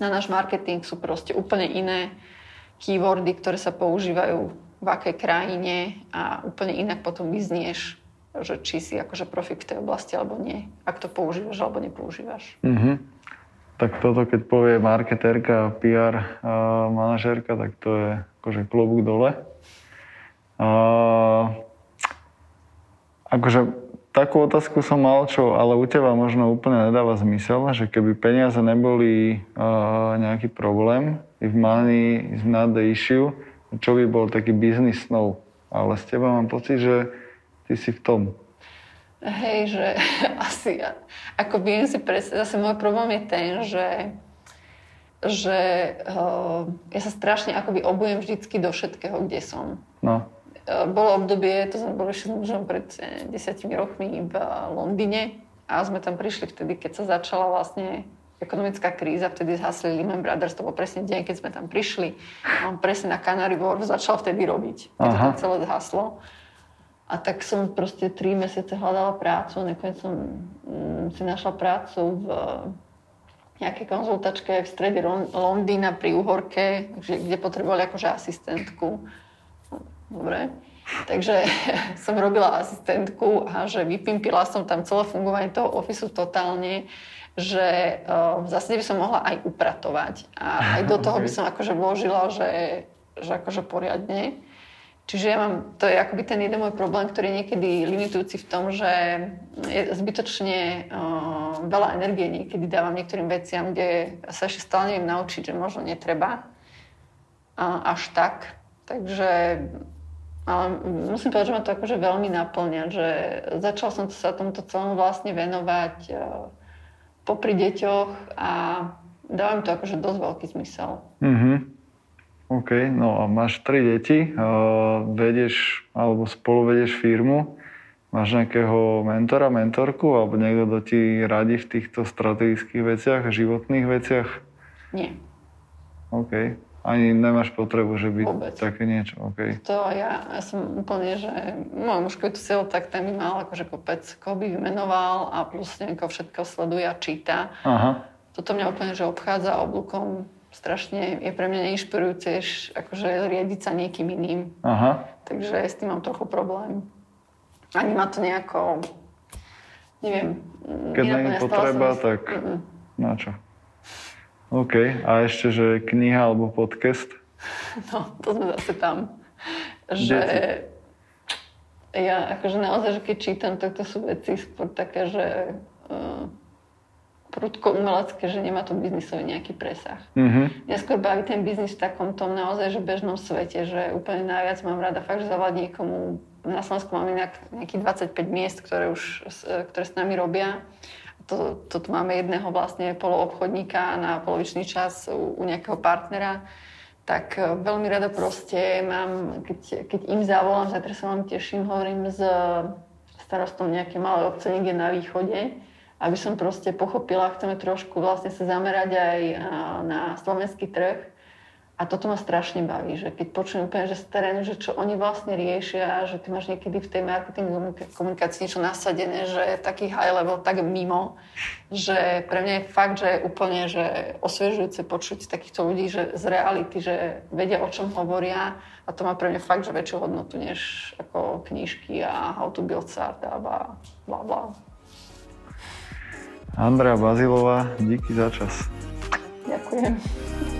na náš marketing. Sú proste úplne iné keywordy, ktoré sa používajú v akej krajine a úplne inak potom vyznieš, že či si akože profik v tej oblasti alebo nie, ak to používaš alebo nepoužívaš. Mm-hmm. Tak toto, keď povie marketérka, PR uh, manažérka, tak to je akože klobúk dole. Uh, akože takú otázku som mal, čo ale u teba možno úplne nedáva zmysel, že keby peniaze neboli uh, nejaký problém, if money is not the issue, čo by bol taký business snow. Ale z teba mám pocit, že ty si v tom. Hej, že asi, ako viem si presne, zase môj problém je ten, že že uh, ja sa strašne akoby obujem vždycky do všetkého, kde som. No. Uh, bolo obdobie, to sme boli s pred desiatimi rokmi v Londýne a sme tam prišli vtedy, keď sa začala vlastne ekonomická kríza, vtedy zhasli Lehman Brothers, to bol presne deň, keď sme tam prišli. On presne na Canary Wharf začal vtedy robiť, keď to tam celé zhaslo. A tak som proste tri mesiace hľadala prácu, nakoniec som mm, si našla prácu v nejakej konzultačke v strede Londýna pri Uhorke, kde potrebovali akože asistentku. Dobre. Takže som robila asistentku a že vypimpila som tam celé fungovanie toho ofisu totálne že v zásade by som mohla aj upratovať. A aj do toho by som akože vložila, že, že akože poriadne. Čiže ja mám, to je akoby ten jeden môj problém, ktorý je niekedy limitujúci v tom, že je zbytočne uh, veľa energie niekedy dávam niektorým veciam, kde sa ešte stále neviem naučiť, že možno netreba uh, až tak. Takže ale musím povedať, že ma to akože veľmi naplňa, že začal som sa tomuto celému vlastne venovať uh, popri deťoch a dávam to akože dosť veľký zmysel. Mm-hmm. OK, no a máš tri deti, uh, vedieš alebo spolu vedieš firmu, máš nejakého mentora, mentorku alebo niekto, kto ti radí v týchto strategických veciach, životných veciach? Nie. OK. Ani nemáš potrebu, že by Vôbec. také niečo, OK. To ja, ja som úplne, že môj muž, keď tu sedel, tak ten by mal akože kopec, by vymenoval a plus nejako všetko sleduje a číta. Aha. Toto mňa úplne, že obchádza oblúkom strašne, je pre mňa neinšpirujúce, akože riadiť sa niekým iným. Aha. Takže s tým mám trochu problém. Ani ma to nejako, neviem. Keď není potreba, tak mm na čo? OK. A ešte, že kniha alebo podcast? No, to sme zase tam. Že Deti. ja akože naozaj, že keď čítam, tak to sú veci skôr také, že uh, prudko umelecké, že nemá to biznisový nejaký presah. Mm-hmm. Mňa skôr baví ten biznis v takom tom naozaj, že bežnom svete, že úplne najviac mám rada fakt, že zavolať niekomu. Na Slovensku mám inak nejakých 25 miest, ktoré už ktoré s nami robia to, to tu máme jedného vlastne poloobchodníka na polovičný čas u, u nejakého partnera, tak e, veľmi rada proste mám, keď, keď im zavolám, zajtra sa vám teším, hovorím s starostom nejaké malé obce niekde na východe, aby som proste pochopila, chceme trošku vlastne sa zamerať aj na slovenský trh, a toto ma strašne baví, že keď počujem úplne, že z terénu, že čo oni vlastne riešia, že ty máš niekedy v tej marketing komunikácii niečo nasadené, že je taký high level, tak mimo, že pre mňa je fakt, že je úplne že osviežujúce počuť takýchto ľudí, že z reality, že vedia, o čom hovoria a to má pre mňa fakt, že väčšiu hodnotu, než ako knížky a how to build startup a bla bla. Andrea Bazilová, díky za čas. Ďakujem.